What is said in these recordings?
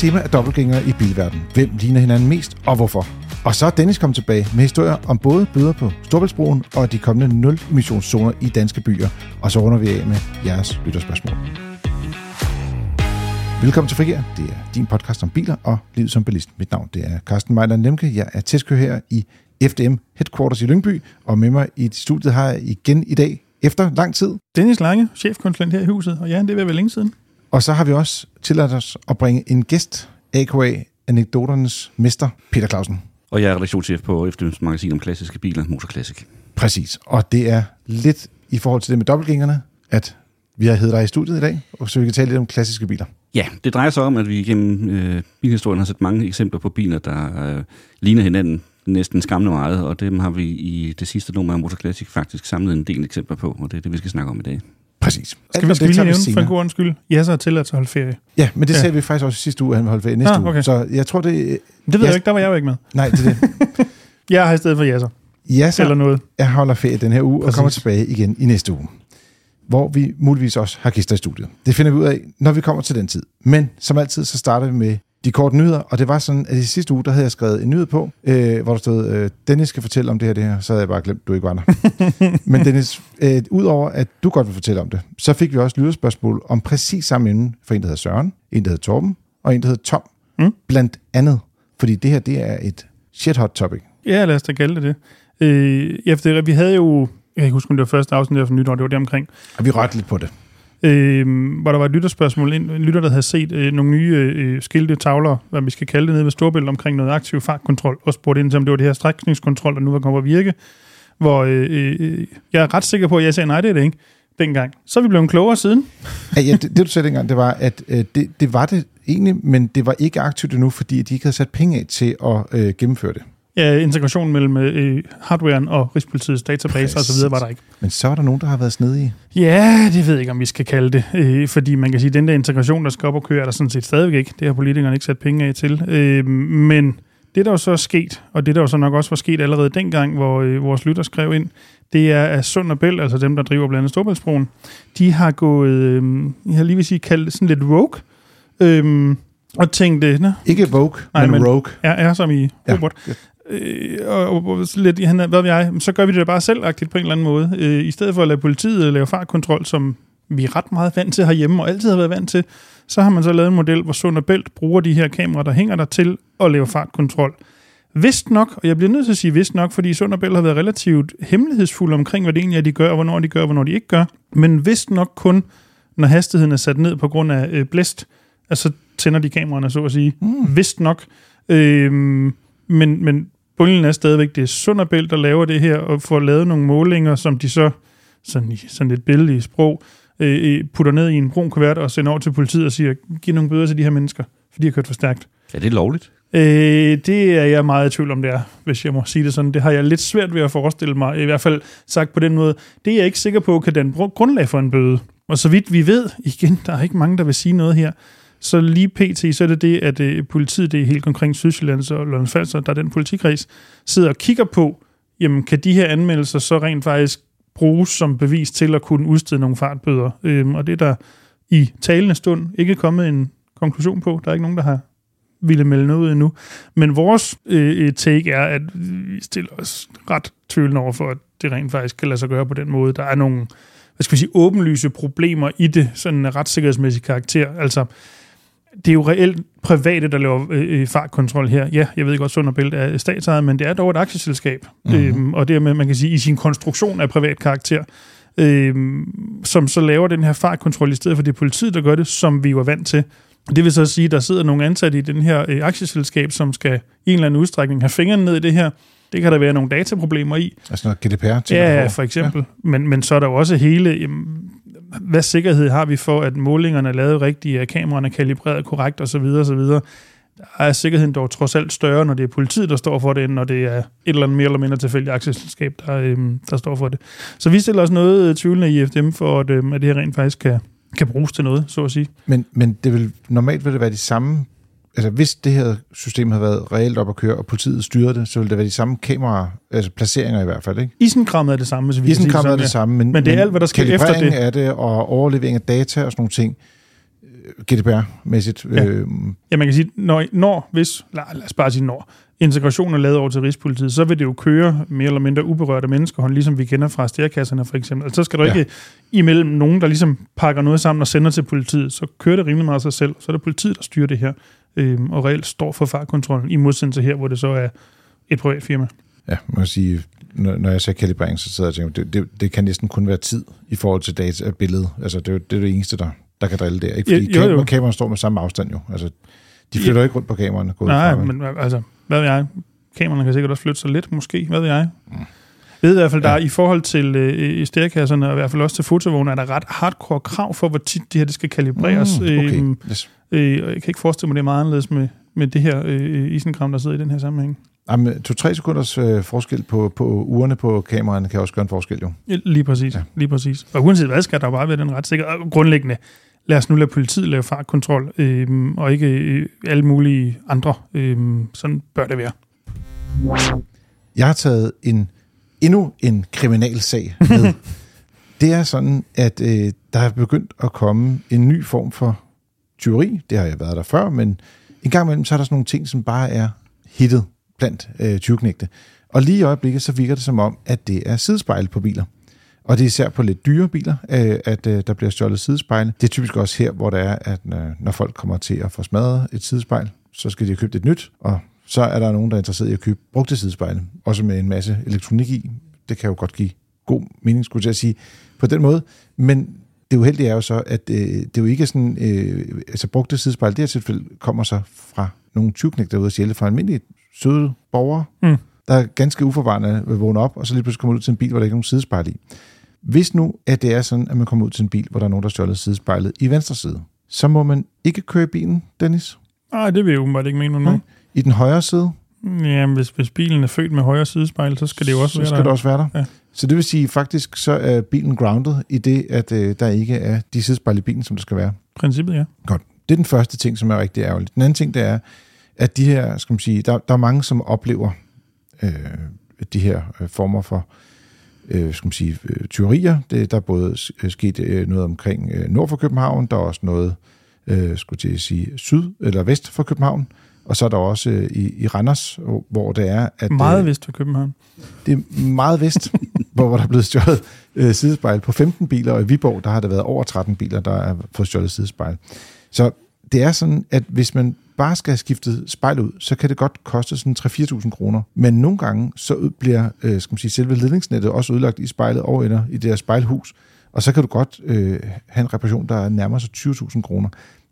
tema er dobbeltgængere i bilverden. Hvem ligner hinanden mest, og hvorfor? Og så er Dennis kommet tilbage med historier om både bøder på Storbæltsbroen og de kommende nul-emissionszoner i danske byer. Og så runder vi af med jeres lytterspørgsmål. Velkommen til Frigær. Det er din podcast om biler og livet som bilist. Mit navn det er Carsten Mejler Lemke. Jeg er testkører her i FDM Headquarters i Lyngby, og med mig i studiet har jeg igen i dag, efter lang tid. Dennis Lange, chefkonsulent her i huset, og ja, det vil være længe siden. Og så har vi også tilladt os at bringe en gæst, a.k.a. anekdoternes mester, Peter Clausen. Og jeg er redaktionschef på FDM's magasin om klassiske biler, Motor Classic. Præcis, og det er lidt i forhold til det med dobbeltgængerne, at vi har heddet dig i studiet i dag, og så vi kan tale lidt om klassiske biler. Ja, det drejer sig om, at vi gennem øh, bilhistorien har set mange eksempler på biler, der øh, ligner hinanden næsten skræmmende meget, og dem har vi i det sidste nummer af Motor Classic faktisk samlet en del eksempler på, og det er det, vi skal snakke om i dag. Præcis. Skal vi, skal vi lige nævne for en god undskyld? Ja, så har tilladt at holde ferie. Ja, men det ja. sagde vi faktisk også sidste uge, at han vil holde ferie næste ah, okay. uge. Så jeg tror, det... Det ved jeg, jeg ikke, der var jeg jo ikke med. Nej, det er det. jeg har i stedet for Jasser. Jasser Eller noget. jeg holder ferie den her uge, Præcis. og kommer tilbage igen i næste uge hvor vi muligvis også har gæster i studiet. Det finder vi ud af, når vi kommer til den tid. Men som altid, så starter vi med de korte nyheder, og det var sådan, at i sidste uge, der havde jeg skrevet en nyhed på, øh, hvor der stod, øh, Dennis skal fortælle om det her, det her, så havde jeg bare glemt, du ikke var der. Men Dennis, øh, udover at du godt vil fortælle om det, så fik vi også lyderspørgsmål om præcis samme emne for en, der hedder Søren, en, der hedder Torben, og en, der hedder Tom. Mm. Blandt andet, fordi det her, det er et shit hot topic. Ja, lad os da kalde det det. Øh, efter, vi havde jo jeg kan ikke huske, om det var første afsnit der for nytår, det var det omkring. Og vi rørte lidt på det. Øh, hvor der var et lytterspørgsmål, en, en lytter, der havde set øh, nogle nye øh, skilte tavler, hvad vi skal kalde det, nede ved Storbælt omkring noget aktiv fartkontrol, og spurgte ind til, om det var det her strækningskontrol, der nu var kommet at virke, hvor øh, øh, jeg er ret sikker på, at jeg sagde, nej, det er det ikke, dengang. Så er vi blevet klogere siden. ja, ja det, det, du sagde dengang, det var, at øh, det, det var det egentlig, men det var ikke aktivt endnu, fordi de ikke havde sat penge af til at øh, gennemføre det. Ja, integration mellem øh, hardwaren og Rigspolitiets database og så videre var der ikke. Men så er der nogen, der har været snedige. Ja, det ved jeg ikke, om vi skal kalde det. Øh, fordi man kan sige, at den der integration, der skal op og køre, er der sådan set stadigvæk ikke. Det har politikerne ikke sat penge af til. Øh, men det, der jo så er sket, og det, der jo så nok også var sket allerede dengang, hvor øh, vores lytter skrev ind, det er, at Sund og Bælt, altså dem, der driver blandt andet Storbæltsbroen, de har gået, øh, jeg har lige vil sige, kaldt sådan lidt rogue, øh, og tænkte... Nå, ikke Vogue, nej, men, men Rogue. Ja, er som i robot. Ja øh, og, og lidt, han, hvad ved jeg, så gør vi det bare selvagtigt på en eller anden måde. Øh, I stedet for at lade politiet lave fartkontrol, som vi er ret meget vant til herhjemme, og altid har været vant til, så har man så lavet en model, hvor Sund og Bælt bruger de her kameraer, der hænger der til at lave fartkontrol. Vist nok, og jeg bliver nødt til at sige vist nok, fordi Sund og Bælt har været relativt hemmelighedsfulde omkring, hvad det egentlig er, de gør, og hvornår de gør, og hvornår de ikke gør. Men vist nok kun, når hastigheden er sat ned på grund af øh, blæst, altså tænder de kameraerne, så at sige. Mm. Vist nok. Øh, men, men bundlen er stadigvæk, det er Sunderbælt, der laver det her, og får lavet nogle målinger, som de så, sådan, sådan et billigt sprog, øh, øh, putter ned i en brun kuvert og sender over til politiet og siger, giv nogle bøder til de her mennesker, for de har kørt for stærkt. Er det lovligt? Øh, det er jeg meget i tvivl om, det er, hvis jeg må sige det sådan. Det har jeg lidt svært ved at forestille mig, i hvert fald sagt på den måde. Det er jeg ikke sikker på, kan den grundlag for en bøde. Og så vidt vi ved, igen, der er ikke mange, der vil sige noget her, så lige pt, så er det det, at øh, politiet, det er helt omkring Sydsjælland og Lønfalser, Falster, der er den politikreds, sidder og kigger på, jamen kan de her anmeldelser så rent faktisk bruges som bevis til at kunne udstede nogle fartbøder. Øhm, og det er der i talende stund ikke kommet en konklusion på. Der er ikke nogen, der har ville melde noget ud endnu. Men vores øh, øh take er, at vi stiller os ret tvivlende over for, at det rent faktisk kan lade sig gøre på den måde. Der er nogle, hvad skal vi sige, åbenlyse problemer i det, sådan en retssikkerhedsmæssig karakter. Altså, det er jo reelt private, der laver øh, øh, fartkontrol her. Ja, jeg ved godt, Sund Bælt er statsejet, men det er dog et aktieselskab. Mm-hmm. Øhm, og det er med, man kan sige, i sin konstruktion af privat karakter, øhm, som så laver den her fartkontrol i stedet for det politiet, der gør det, som vi var vant til. Det vil så sige, at der sidder nogle ansatte i den her øh, aktieselskab, som skal i en eller anden udstrækning have fingrene ned i det her. Det kan der være nogle dataproblemer i. Altså noget GDPR? Til ja, for eksempel. Ja. Men, men så er der jo også hele... Jamen, hvad sikkerhed har vi for, at målingerne er lavet rigtigt, at kameraerne er kalibreret korrekt osv. osv. Er sikkerheden dog trods alt større, når det er politiet, der står for det, end når det er et eller andet mere eller mindre tilfældigt aktieselskab, der, øhm, der står for det. Så vi stiller os noget øh, tvivlende i FDM for, at, øhm, at det her rent faktisk kan, kan bruges til noget, så at sige. Men, men det vil, normalt vil det være de samme altså hvis det her system havde været reelt op at køre, og politiet styrede det, så ville det være de samme kamera, altså placeringer i hvert fald, ikke? Isenkrammet er det samme, hvis vi Isenkrammet er det samme, men, men det er alt, hvad der sker efter det. af det, og overlevering af data og sådan nogle ting, GDPR-mæssigt. Ja. Øh, ja, man kan sige, når, når hvis, lad, lad os bare sige når, integrationen er lavet over til Rigspolitiet, så vil det jo køre mere eller mindre uberørte menneskehånd, ligesom vi kender fra stærkasserne for eksempel. Altså, så skal der ja. ikke imellem nogen, der ligesom pakker noget sammen og sender til politiet, så kører det rimelig meget af sig selv. Så er det politiet, der styrer det her, øh, og reelt står for fartkontrollen, i modsætning til her, hvor det så er et privat firma. Ja, man kan sige, når, når jeg ser kalibrering, så sidder jeg og tænker, det, det, det kan næsten kun være tid i forhold til data og billede. Altså, det er jo det, er det eneste, der, der kan drille der. Ikke? Fordi jo, jo. kameraerne står med samme afstand jo. Altså, de flytter ja. ikke rundt på kameraerne. Nej, fra, men altså, hvad ved jeg? Kameraerne kan sikkert også flytte sig lidt, måske. Hvad ved jeg? Mm. Ved i hvert fald, der ja. i forhold til øh, stærkasserne, og i hvert fald også til fotovogner, er der ret hardcore krav for, hvor tit det her det skal kalibreres. Mm, okay. Øhm, yes. øh, jeg kan ikke forestille mig, det er meget anderledes med, med det her øh, isenkram, der sidder i den her sammenhæng. Jamen, to-tre sekunders øh, forskel på, på ugerne på kameraerne kan også gøre en forskel, jo. Lige præcis, ja. lige præcis. Og uanset hvad, skal der bare være den ret sikker. Og grundlæggende, lad os nu lade politiet lave fartkontrol, øh, og ikke øh, alle mulige andre. Øh, sådan bør det være. Jeg har taget en endnu en kriminalsag med. det er sådan, at øh, der er begyndt at komme en ny form for tyveri. Det har jeg været der før, men en gang imellem, så er der sådan nogle ting, som bare er hittet blandt øh, tyveknægte. Og lige i øjeblikket, så virker det som om, at det er sidespejl på biler. Og det er især på lidt dyre biler, øh, at øh, der bliver stjålet sidespejle. Det er typisk også her, hvor det er, at øh, når folk kommer til at få smadret et sidespejl, så skal de have købt et nyt, og så er der nogen, der er interesseret i at købe brugte sidespejle, også med en masse elektronik i. Det kan jo godt give god mening, skulle jeg sige, på den måde. Men det uheldige er jo så, at øh, det jo ikke er sådan, øh, altså brugte sidespejl, det her tilfælde kommer så fra nogle tyvknæk derude og stjæle fra almindelige søde borgere, mm. der er ganske uforvarende vil vågne op, og så lige pludselig kommer ud til en bil, hvor der ikke er nogen sidespejl i. Hvis nu, at det er sådan, at man kommer ud til en bil, hvor der er nogen, der stjålet sidespejlet i venstre side, så må man ikke køre i bilen, Dennis? Nej, det vil jeg åbenbart ikke mene med nogen. I den højre side? Ja, hvis, hvis bilen er født med højre sidespejl, så skal det jo også så være skal der. det også være der. Ja. Så det vil sige, faktisk så er bilen grounded i det, at øh, der ikke er de sidespejl i bilen, som der skal være. Princippet, ja. Godt. Det er den første ting, som er rigtig ærgerligt. Den anden ting, det er, at de her, skal man sige, der, der er mange, som oplever øh, de her øh, former for øh, skal man sige, øh, tyverier. Det, der er både øh, sket øh, noget omkring øh, nord for København, der er også noget, øh, skulle jeg sige, syd eller vest for København, og så er der også øh, i, i Randers, hvor det er... At, meget øh, vest for København. Det er meget vest, hvor, hvor der er blevet stjålet øh, sidespejl på 15 biler, og i Viborg, der har der været over 13 biler, der er fået stjålet sidespejl. Så det er sådan, at hvis man bare skal have skiftet spejl ud, så kan det godt koste sådan 3-4.000 kroner. Men nogle gange, så bliver øh, skal man sige, selve ledningsnettet også udlagt i spejlet og ender i det her spejlhus. Og så kan du godt øh, have en reparation, der nærmer sig 20.000 kroner.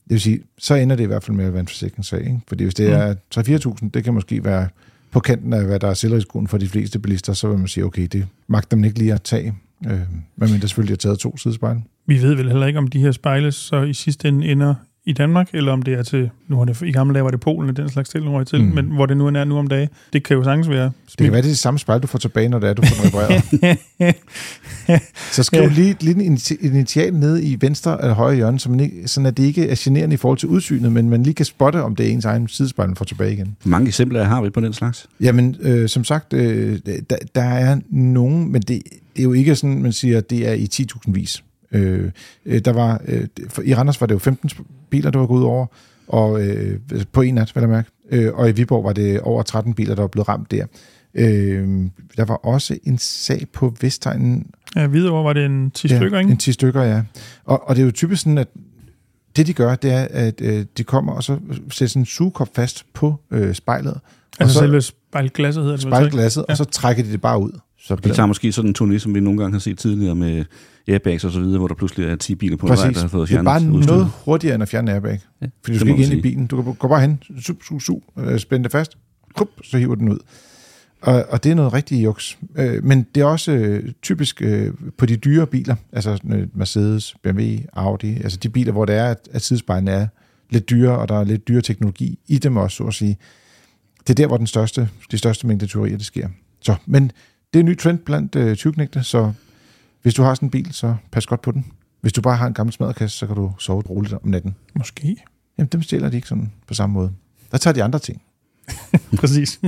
Det vil sige, så ender det i hvert fald med at være en forsikringssag. Ikke? Fordi hvis det er 3-4.000, det kan måske være på kanten af, hvad der er selvrisikoen for de fleste bilister, så vil man sige, okay, det magter man ikke lige at tage, øh, medmindre selvfølgelig har taget to sidespejle. Vi ved vel heller ikke, om de her spejle så i sidste ende ender i Danmark, eller om det er til, nu er det, i gamle dage var det Polen, den slags til, til mm. men hvor det nu er nu om dagen. Det kan jo sagtens være. Det kan være, det er det samme spejl, du får tilbage, når det er, du får den repareret. så skriv ja. lige, lige en initial ned i venstre eller højre hjørne, så man ikke, sådan at det ikke er generende i forhold til udsynet, men man lige kan spotte, om det er ens egen sidespejl, man får tilbage igen. Hvor mange eksempler har vi på den slags? Jamen, øh, som sagt, øh, der, der er nogen, men det, det er jo ikke sådan, man siger, at det er i 10.000 vis. Øh, øh, der var, øh, for, I Randers var det jo 15 biler, der var gået over, og øh, på en nat, vil jeg mærke. Øh, og i Viborg var det over 13 biler, der var blevet ramt der. Øh, der var også en sag på Vestegnen. Ja, Hvidovre var det en 10 ja, stykker, ikke? en 10 stykker, ja. Og, og det er jo typisk sådan, at det de gør, det er, at øh, de kommer og så sætter sådan en sugekop fast på øh, spejlet. Altså så, selve spejlglasset hedder det? Spejlglasset, ja. og så trækker de det bare ud. Så de tager måske sådan en turné, som vi nogle gange har set tidligere med airbags og så videre, hvor der pludselig er 10 biler på Præcis. vej, der har fået fjernet Det er bare udstyr. noget hurtigere end at fjerne airbag. Ja, Fordi du skal ikke ind i bilen. Du kan gå bare hen, sup, sup, sup, øh, spænde det fast, kup, så hiver den ud. Og, og det er noget rigtig juks. Øh, men det er også øh, typisk øh, på de dyre biler, altså Mercedes, BMW, Audi, altså de biler, hvor det er, at, at sidespejlene er lidt dyre, og der er lidt dyre teknologi i dem også, så at sige. Det er der, hvor den største, de største mængde teorier, det sker. Så, men det er en ny trend blandt øh, tyvknægte, så hvis du har sådan en bil, så pas godt på den. Hvis du bare har en gammel smadrekasse, så kan du sove roligt om natten. Måske. Jamen, dem stjæler de ikke sådan på samme måde. Der tager de andre ting. Præcis.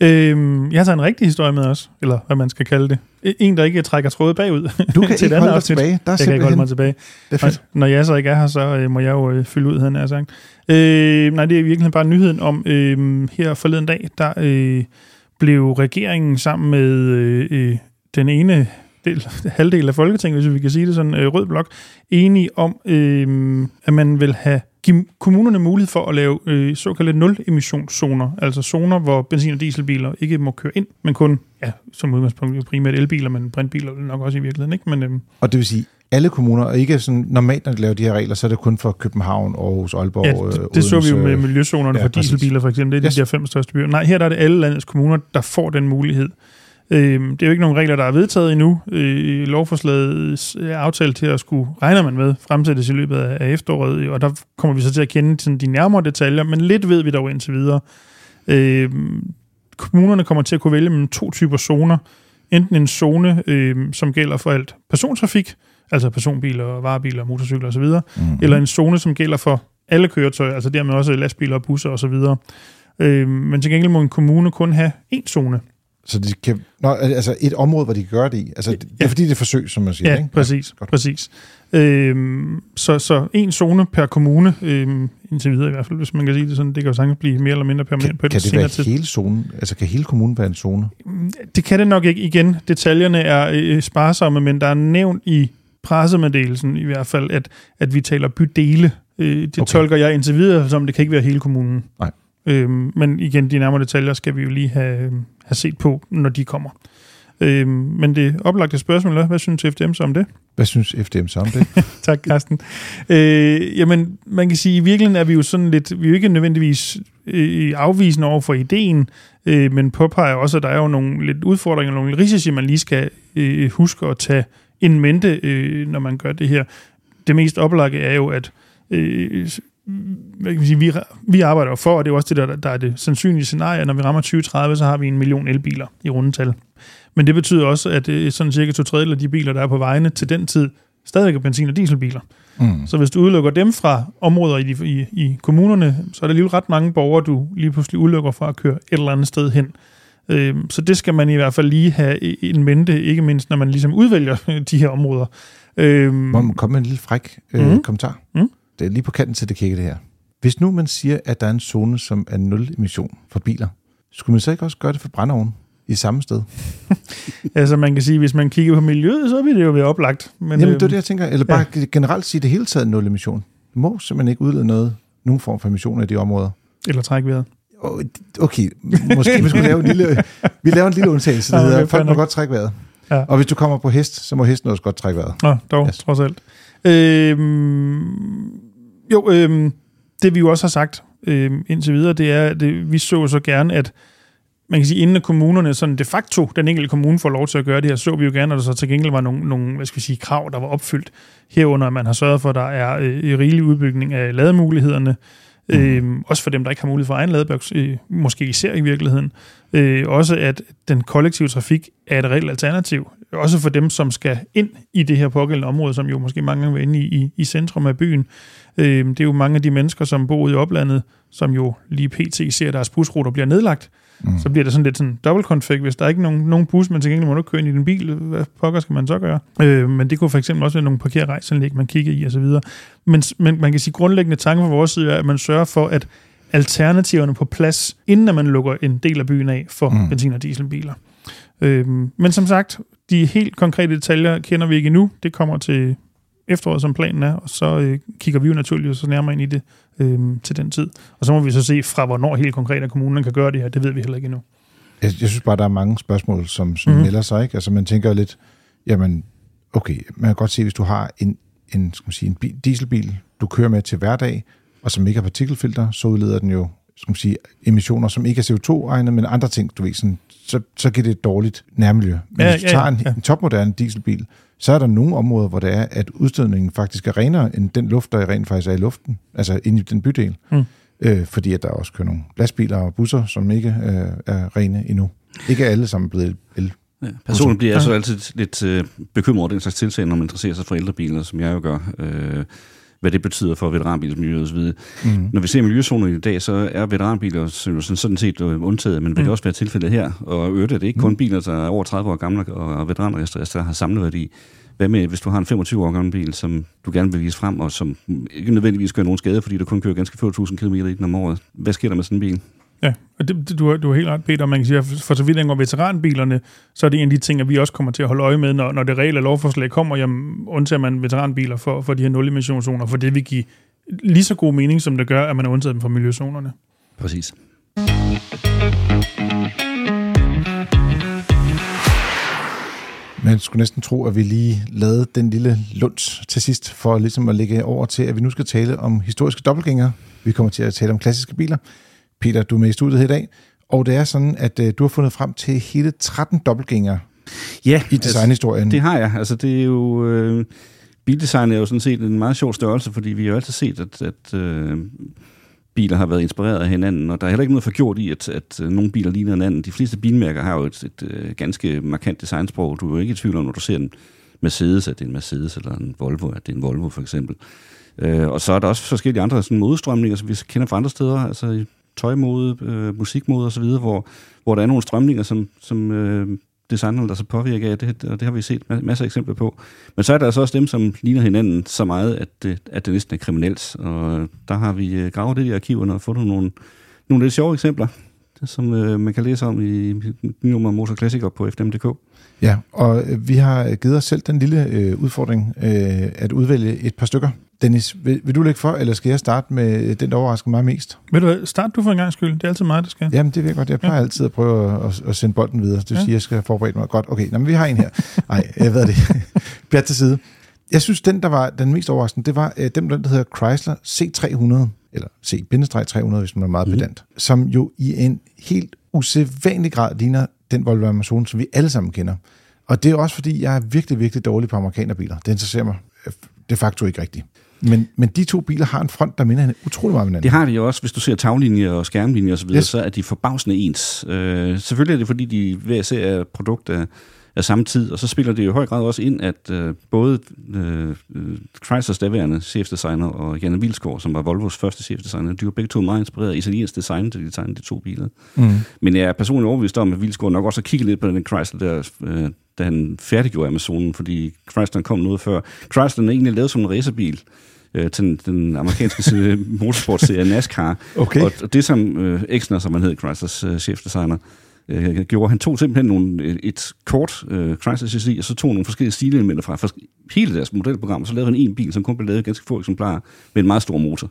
Øhm, jeg har taget en rigtig historie med os, eller hvad man skal kalde det. En, der ikke trækker trådet bagud. Du kan til ikke holde dig tilbage. Der er jeg kan ikke holde mig tilbage. Det er fedt. Når jeg så ikke er her, så øh, må jeg jo øh, fylde ud, han er sagt. Øh, nej, det er virkelig bare nyheden om, øh, her forleden dag, der øh, blev regeringen sammen med øh, øh den ene del, halvdel af Folketinget, hvis vi kan sige det sådan, øh, rød blok, enige om, øh, at man vil have give kommunerne mulighed for at lave øh, såkaldte nul-emissionszoner, altså zoner, hvor benzin- og dieselbiler ikke må køre ind, men kun, ja, som udgangspunkt primært elbiler, men brintbiler nok også i virkeligheden, ikke? Men, øhm, og det vil sige, alle kommuner, og ikke sådan, normalt når de laver de her regler, så er det kun for København, Aarhus, Aalborg, Ja, det, det Odense, så vi jo med miljøzonerne ja, for dieselbiler for eksempel. Det er yes. de der fem største byer. Nej, her der er det alle landets kommuner, der får den mulighed. Øh, det er jo ikke nogen regler, der er vedtaget endnu. Øh, lovforslaget er aftalt til at skulle, regner man med, fremsættes i løbet af efteråret, og der kommer vi så til at kende sådan, de nærmere detaljer, men lidt ved vi dog indtil videre. Øh, kommunerne kommer til at kunne vælge mellem to typer zoner. Enten en zone, øh, som gælder for alt persontrafik, altså personbiler, varebiler, motorcykler osv., mm-hmm. eller en zone, som gælder for alle køretøjer, altså dermed også lastbiler, busser osv. Øh, men til gengæld må en kommune kun have én zone. Så de kan, nå, altså et område, hvor de kan gøre det i. Altså, det er fordi, det er forsøg, som man siger. Ja, ikke? præcis. Ja, præcis. Øhm, så, så en zone per kommune, øhm, indtil videre i hvert fald, hvis man kan sige det sådan, det kan jo sagtens blive mere eller mindre permanent kan, på et Kan det være tid. hele zonen? Altså kan hele kommunen være en zone? Mm, det kan det nok ikke. Igen, detaljerne er øh, sparsomme, men der er nævnt i pressemeddelelsen i hvert fald, at, at vi taler bydele. Øh, det okay. tolker jeg indtil videre som, det kan ikke være hele kommunen. Nej. Øhm, men igen, de nærmere detaljer skal vi jo lige have, have set på, når de kommer. Øhm, men det oplagte spørgsmål er, hvad synes FDM så om det? Hvad synes FDM så om det? tak, Carsten. Øh, jamen, man kan sige, at i virkeligheden er vi jo sådan lidt, vi er jo ikke nødvendigvis øh, afvisende over for ideen, øh, men påpeger også, at der er jo nogle lidt udfordringer, nogle risici, man lige skal øh, huske at tage en mente, øh, når man gør det her. Det mest oplagte er jo, at øh, hvad kan man sige, vi, vi arbejder for, og det er også det, der, der er det sandsynlige scenarie, når vi rammer 2030, så har vi en million elbiler i rundetal. Men det betyder også, at er sådan cirka to tredjedel af de biler, der er på vejene til den tid, stadigvæk er benzin- og dieselbiler. Mm. Så hvis du udelukker dem fra områder i, i, i kommunerne, så er der lige ret mange borgere, du lige pludselig udelukker fra at køre et eller andet sted hen. Øhm, så det skal man i hvert fald lige have en mente, ikke mindst når man ligesom udvælger de her områder. Øhm, Må man komme med en lille fræk øh, mm. kommentar? Mm det er lige på kanten til det kigge det her. Hvis nu man siger, at der er en zone, som er nul emission for biler, skulle man så ikke også gøre det for brændeovnen i samme sted? altså man kan sige, hvis man kigger på miljøet, så vil det jo være oplagt. Men, Jamen det er det, jeg tænker. Eller bare ja. generelt sige det hele taget nul emission. Du må simpelthen ikke udlede noget, nogen form for emissioner i de områder. Eller trække vejret. Okay, måske vi skulle lave en lille, vi laver en lille undtagelse, der hedder, folk må godt trække vejret. Ja. Og hvis du kommer på hest, så må hesten også godt trække vejret. Ja, dog, yes. trods alt. Øhm, jo, øhm, det vi jo også har sagt øhm, indtil videre, det er, at vi så så gerne, at man kan sige, inden kommunerne sådan de facto, den enkelte kommune får lov til at gøre det her, så vi jo gerne, at der så til gengæld var nogle, nogle hvad skal vi sige, krav, der var opfyldt. Herunder, at man har sørget for, at der er øh, rigelig udbygning af lademulighederne, Mm. Øh, også for dem, der ikke har mulighed for egen ladeboks, øh, måske især i virkeligheden. Øh, også at den kollektive trafik er et reelt alternativ. Også for dem, som skal ind i det her pågældende område, som jo måske mange gange vil inde i, i, i centrum af byen. Øh, det er jo mange af de mennesker, som bor i oplandet, som jo lige pt. ser, at deres busruter bliver nedlagt. Mm. Så bliver det sådan lidt sådan dobbeltkonfig. Hvis der er ikke nogen, nogen bus, men til gengæld må du køre ind i din bil, hvad pokker skal man så gøre? Øh, men det kunne for eksempel også være nogle parkerrejsanlæg, man kigger i osv. Men, men man kan sige, grundlæggende tanke fra vores side er, at man sørger for, at alternativerne på plads, inden man lukker en del af byen af for mm. benzin- og dieselbiler. Øh, men som sagt, de helt konkrete detaljer kender vi ikke endnu. Det kommer til efteråret, som planen er, og så øh, kigger vi jo naturligvis så nærmere ind i det øh, til den tid. Og så må vi så se fra, hvornår helt konkret at kommunen kan gøre det her. Det ved vi heller ikke endnu. Jeg, jeg synes bare, der er mange spørgsmål, som, som mm-hmm. melder sig. Ikke? Altså man tænker lidt, jamen, okay, man kan godt se, hvis du har en, en, skal man sige, en bil, dieselbil, du kører med til hverdag, og som ikke har partikelfilter, så udleder den jo skal man sige, emissioner, som ikke er CO2-egnet, men andre ting, du ved, sådan, så, så giver det et dårligt nærmiljø. Men ja, hvis du tager en, ja. en topmoderne dieselbil, så er der nogle områder, hvor det er, at udstødningen faktisk er renere end den luft, der rent faktisk er i luften, altså inde i den bydel. Mm. Øh, fordi at der også kører nogle lastbiler og busser, som ikke øh, er rene endnu. Ikke alle sammen blevet el. Ja, personligt bliver jeg så altid lidt øh, bekymret over den slags tiltag, når man interesserer sig for ældrebiler, som jeg jo gør. Øh, hvad det betyder for veteranbilsmiljøet osv. Mm. Når vi ser miljøzoner i dag, så er veteranbiler sådan, sådan set øh, undtaget, men vil mm. det også være tilfældet her? Og øvrigt er det ikke kun mm. biler, der er over 30 år gamle og veteranregistreret, der har samlet værdi. Hvad med, hvis du har en 25 år gammel bil, som du gerne vil vise frem, og som ikke nødvendigvis gør nogen skade, fordi du kun kører ganske få tusind kilometer i den om året? Hvad sker der med sådan en bil? Ja, og det, du, har, du har helt ret, Peter. Man kan sige, at for så vidt angår veteranbilerne, så er det en af de ting, at vi også kommer til at holde øje med, når, når det reelle lovforslag kommer, jamen undtager man veteranbiler for, for de her nul-emissionszoner, for det vil give lige så god mening, som det gør, at man har undtaget dem fra miljøzonerne. Præcis. Man skulle næsten tro, at vi lige lavede den lille lunds til sidst, for ligesom at lægge over til, at vi nu skal tale om historiske dobbeltgængere. Vi kommer til at tale om klassiske biler. Peter, du er med i studiet i dag, og det er sådan, at uh, du har fundet frem til hele 13 dobbeltgængere ja, i designhistorien. Altså, det har jeg. Altså, det er jo... Øh, bildesign er jo sådan set en meget sjov størrelse, fordi vi har jo altid set, at, at øh, biler har været inspireret af hinanden, og der er heller ikke noget forgjort i, at, at øh, nogle biler ligner hinanden. De fleste bilmærker har jo et, et, et øh, ganske markant designsprog. Du er jo ikke i tvivl om, når du ser en Mercedes, at det er en Mercedes, eller en Volvo, at det er en Volvo for eksempel. Øh, og så er der også forskellige andre sådan, modstrømninger, som vi kender fra andre steder, altså tøjmode, øh, musikmode osv., hvor, hvor der er nogle strømninger, som, som øh, designerne der så påvirker af det, og det har vi set masser af eksempler på. Men så er der altså også dem, som ligner hinanden så meget, at det, at det næsten er kriminelt. Og øh, der har vi øh, gravet det i arkiverne og fundet nogle, nogle lidt sjove eksempler, som øh, man kan læse om i nummer Motor Klassiker på FDM.dk. Ja, og øh, vi har givet os selv den lille øh, udfordring øh, at udvælge et par stykker. Dennis, vil, vil du lægge for, eller skal jeg starte med den, der overrasker mig mest? Vil du starte du for en gang skyld? Det er altid mig, der skal. Jamen, det vil jeg godt. Jeg plejer ja. altid at prøve at, at sende bolden videre. Det vil ja. sige, at jeg skal forberede mig godt. Okay, nå, men vi har en her. Nej, jeg ved det. Bjert til side. Jeg synes, den, der var den mest overraskende, det var øh, den, der hedder Chrysler C300, eller C-300, hvis man er meget mm. pedant, som jo i en helt usædvanlig grad ligner den Volvo Amazon, som vi alle sammen kender. Og det er også fordi, jeg er virkelig, virkelig dårlig på amerikanerbiler. Det interesserer mig de facto ikke rigtigt. Men, men de to biler har en front, der minder utrolig meget om hinanden. Det har de jo også, hvis du ser taglinjer og skærmlinjer osv., så, yes. så er de forbavsende ens. Øh, selvfølgelig er det, fordi de hver ser er produkt af, af samme tid, og så spiller det i høj grad også ind, at øh, både øh, Chryslers daværende chefdesigner og Janne Vilsgaard, som var Volvos første chefdesigner, de var begge to meget inspireret af italiensk design, til de tegnede de to biler. Mm. Men jeg er personligt overbevist om, at Vilsgaard nok også har kigget lidt på den Chrysler der, øh, da han færdiggjorde Amazonen, fordi Chrysler kom noget før. Chrysler er egentlig lavet som en racerbil, øh, til den, amerikanske motorsportserie NASCAR. Okay. Og, og det som øh, Exner, som han hed, Chryslers øh, chefdesigner, øh, gjorde, han tog simpelthen nogle, et, kort øh, Chrysler CC, og så tog nogle forskellige stilelementer fra, fra hele deres modelprogram, og så lavede han en bil, som kun blev lavet ganske få eksemplarer, med en meget stor motor.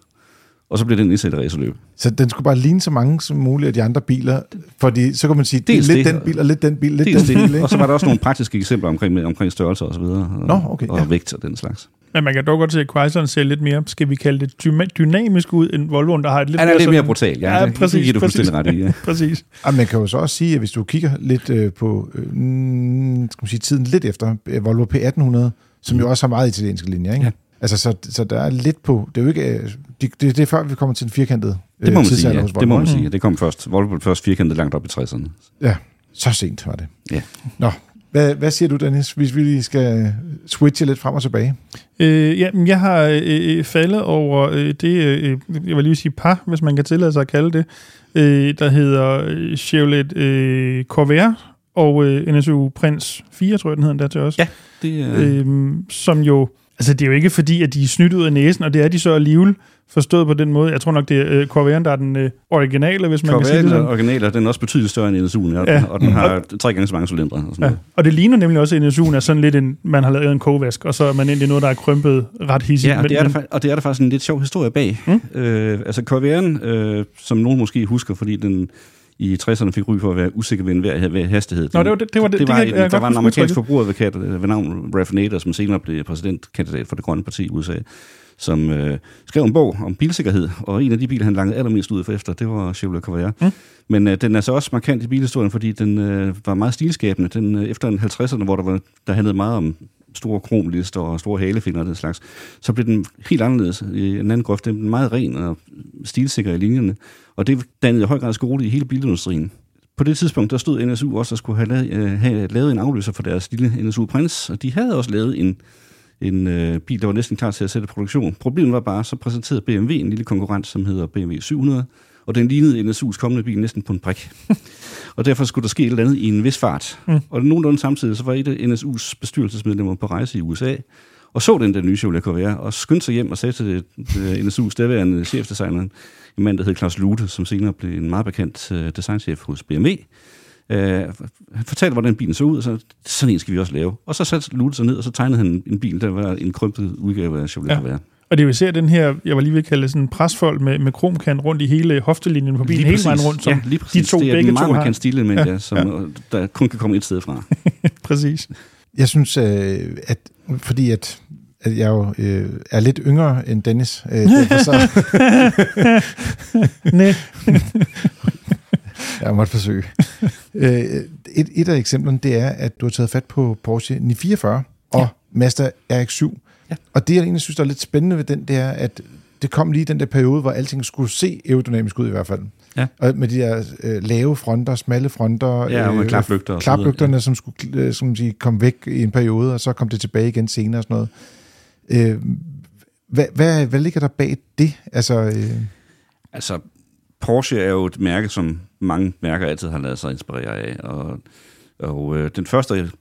Og så blev den indsat i racerløb. Så den skulle bare ligne så mange som muligt af de andre biler, fordi så kan man sige, det er lidt det. den bil, og lidt den bil, lidt den bil. og så var der også nogle praktiske eksempler omkring, omkring størrelse og så videre, og, Nå, okay, og ja. vægt og den slags. Men man kan dog godt se, at Chrysler ser lidt mere, skal vi kalde det dynamisk ud, end Volvoen, der har et lidt Han er mere lidt sådan, mere brutal, ja. ja præcis, det, det præcis, ret i, ja. præcis. Og man kan jo så også sige, at hvis du kigger lidt øh, på øh, skal man sige, tiden lidt efter øh, Volvo P1800, som jo også har meget italienske linjer, ikke? Ja. Altså, så, så der er lidt på... Det er jo ikke... Øh, det, det, det er før, vi kommer til den firkantede Det må man sige, ja. Det må man sige. Det kom først. Volvo blev først firkantet langt op i 60'erne. Ja, så sent var det. Ja. Nå, hvad, hvad siger du, Dennis, hvis vi lige skal switche lidt frem og tilbage? Øh, ja, jeg har øh, øh, faldet over øh, det, øh, jeg vil lige sige par, hvis man kan tillade sig at kalde det, øh, der hedder Chevrolet øh, Corvair og øh, NSU Prince 4, tror jeg, den hedder der til os. Ja, det er... Øh, som jo Altså, det er jo ikke fordi, at de er snydt ud af næsen, og det er de så alligevel forstået på den måde. Jeg tror nok, det er uh, Corvair'en, der er den uh, originale, hvis man Corvair kan sige det sådan. er originale, den er også betydeligt større end NSU'en, og, ja. og den har tre gange så mange cylindre. Og, sådan ja. noget. og det ligner nemlig også, at NSU'en er sådan lidt en, man har lavet en kogevask, og så er man egentlig noget, der er krympet ret hissigt. Ja, og, det er, der, og det er der faktisk en lidt sjov historie bag. Mm? Øh, altså Corvair'en, øh, som nogen måske husker, fordi den i 60'erne fik ry for at være usikker ved enhver hastighed. Nå, det var det, det, var det, det, var, det, det, der var en amerikansk forbrugeradvokat øh, ved navn Ralph Nader, som senere blev præsidentkandidat for det grønne parti i USA, som øh, skrev en bog om bilsikkerhed, og en af de biler, han langede allermest ud for efter, det var Chevrolet Corvair. Mm. Men øh, den er så også markant i bilhistorien, fordi den øh, var meget stilskabende. Den, øh, efter 50'erne, hvor der, var, der handlede meget om store kromlister og store halefinder og den slags, så blev den helt anderledes i en anden grøft. Den blev meget ren og stilsikker i linjerne, og det dannede i høj grad skole i hele bilindustrien. På det tidspunkt, der stod NSU også og skulle have lavet, øh, have lavet en afløser for deres lille NSU Prince, og de havde også lavet en, en øh, bil, der var næsten klar til at sætte produktion. Problemet var bare, så præsenterede BMW en lille konkurrent, som hedder BMW 700, og den lignede NSU's kommende bil næsten på en prik. og derfor skulle der ske et eller andet i en vis fart. Mm. Og nogenlunde samtidig, så var et af NSU's bestyrelsesmedlemmer på rejse i USA, og så den der nye Chevrolet Corvair, og skyndte sig hjem og sagde til det, NSU's daværende chefdesigner, en mand, der hed Claus Lute, som senere blev en meget bekendt uh, designchef hos BMW, Uh, han fortalte, hvordan bilen så ud, og så sådan en skal vi også lave. Og så satte Lute sig ned, og så tegnede han en bil, der var en krympet udgave af Chevrolet ja. Og det vil se den her, jeg var lige ved at kalde sådan en presfold med, med kromkant rundt i hele hoftelinjen på bilen, lige hele vejen rundt, som ja, lige præcis. de to det er begge meget to har. stilelement, ja, ja, som ja. der kun kan komme et sted fra. præcis. Jeg synes, øh, at fordi at at jeg jo øh, er lidt yngre end Dennis. Øh, derfor så... Nej. jeg måtte forsøge. Øh, et, et af eksemplerne, det er, at du har taget fat på Porsche 944 og ja. Mazda RX-7. Ja. Og det, jeg egentlig synes, der er lidt spændende ved den, det er, at det kom lige den der periode, hvor alting skulle se aerodynamisk ud i hvert fald. Ja. Og med de der øh, lave fronter, smalle fronter. Ja, og med øh, klaplygter. Klaplygterne, ja. som skulle øh, som sige, komme væk i en periode, og så kom det tilbage igen senere og sådan noget. Øh, hvad, hvad, hvad ligger der bag det? Altså, øh... altså, Porsche er jo et mærke, som mange mærker altid har lavet sig inspirere af, og, og øh, den første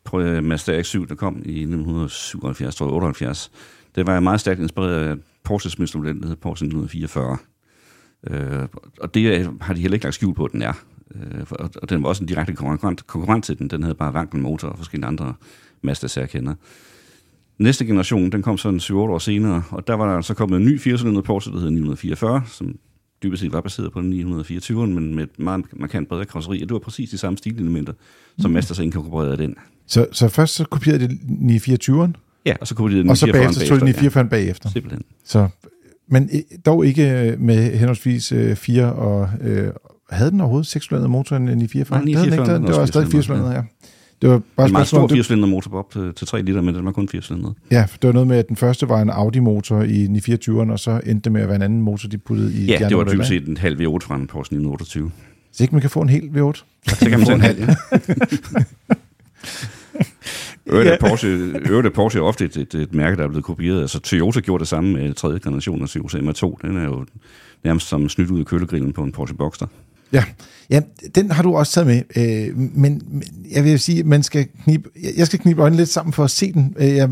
Mazda X7, der kom i 1977, tror jeg, 78, det var meget stærkt inspireret af Porsches mestermodel, der hedder Porsche 1944. Øh, og det har de heller ikke lagt skjul på, at den er. Øh, og, og den var også en direkte konkurrent, konkurrent til den. Den havde bare motor og forskellige andre Mazda-særkender. Næste generation, den kom sådan 7-8 år senere, og der var der så kommet en ny 4 Porsche, der hed 944, som dybest set var baseret på den 924, men med et meget markant bredere karosseri, og det var præcis de samme stilelementer, som mm. Mazda så inkorporerede den. Så, så først så kopierede de 924'eren? Ja, og så kopierede de den Og så bagefter tog de 944'eren ja. bagefter? Simpelthen. Så, men dog ikke med henholdsvis 4 øh, og... Øh, havde den overhovedet 6 motor end 944? Nej, 944. Det, det var stadig 4 ja. Det var bare en meget stor 4 motor op til, til 3 liter, men den var kun 4 cylinder. Ja, det var noget med, at den første var en Audi-motor i 924'eren, og så endte det med at være en anden motor, de puttede i Ja, det var typisk set en halv V8 fra en Porsche 928. Så ikke man kan få en hel V8? Så kan man få en halv, ja. Øvrigt er Porsche, øvrigt er Porsche ofte et, et, et, mærke, der er blevet kopieret. Altså Toyota gjorde det samme med tredje generation af Citroën M2. Den er jo nærmest som snydt ud af kølegrillen på en Porsche Boxster. Ja, ja, den har du også taget med, øh, men, men jeg vil sige, man skal knibe, jeg skal knibe øjnene lidt sammen for at se den. Øh, jeg, jeg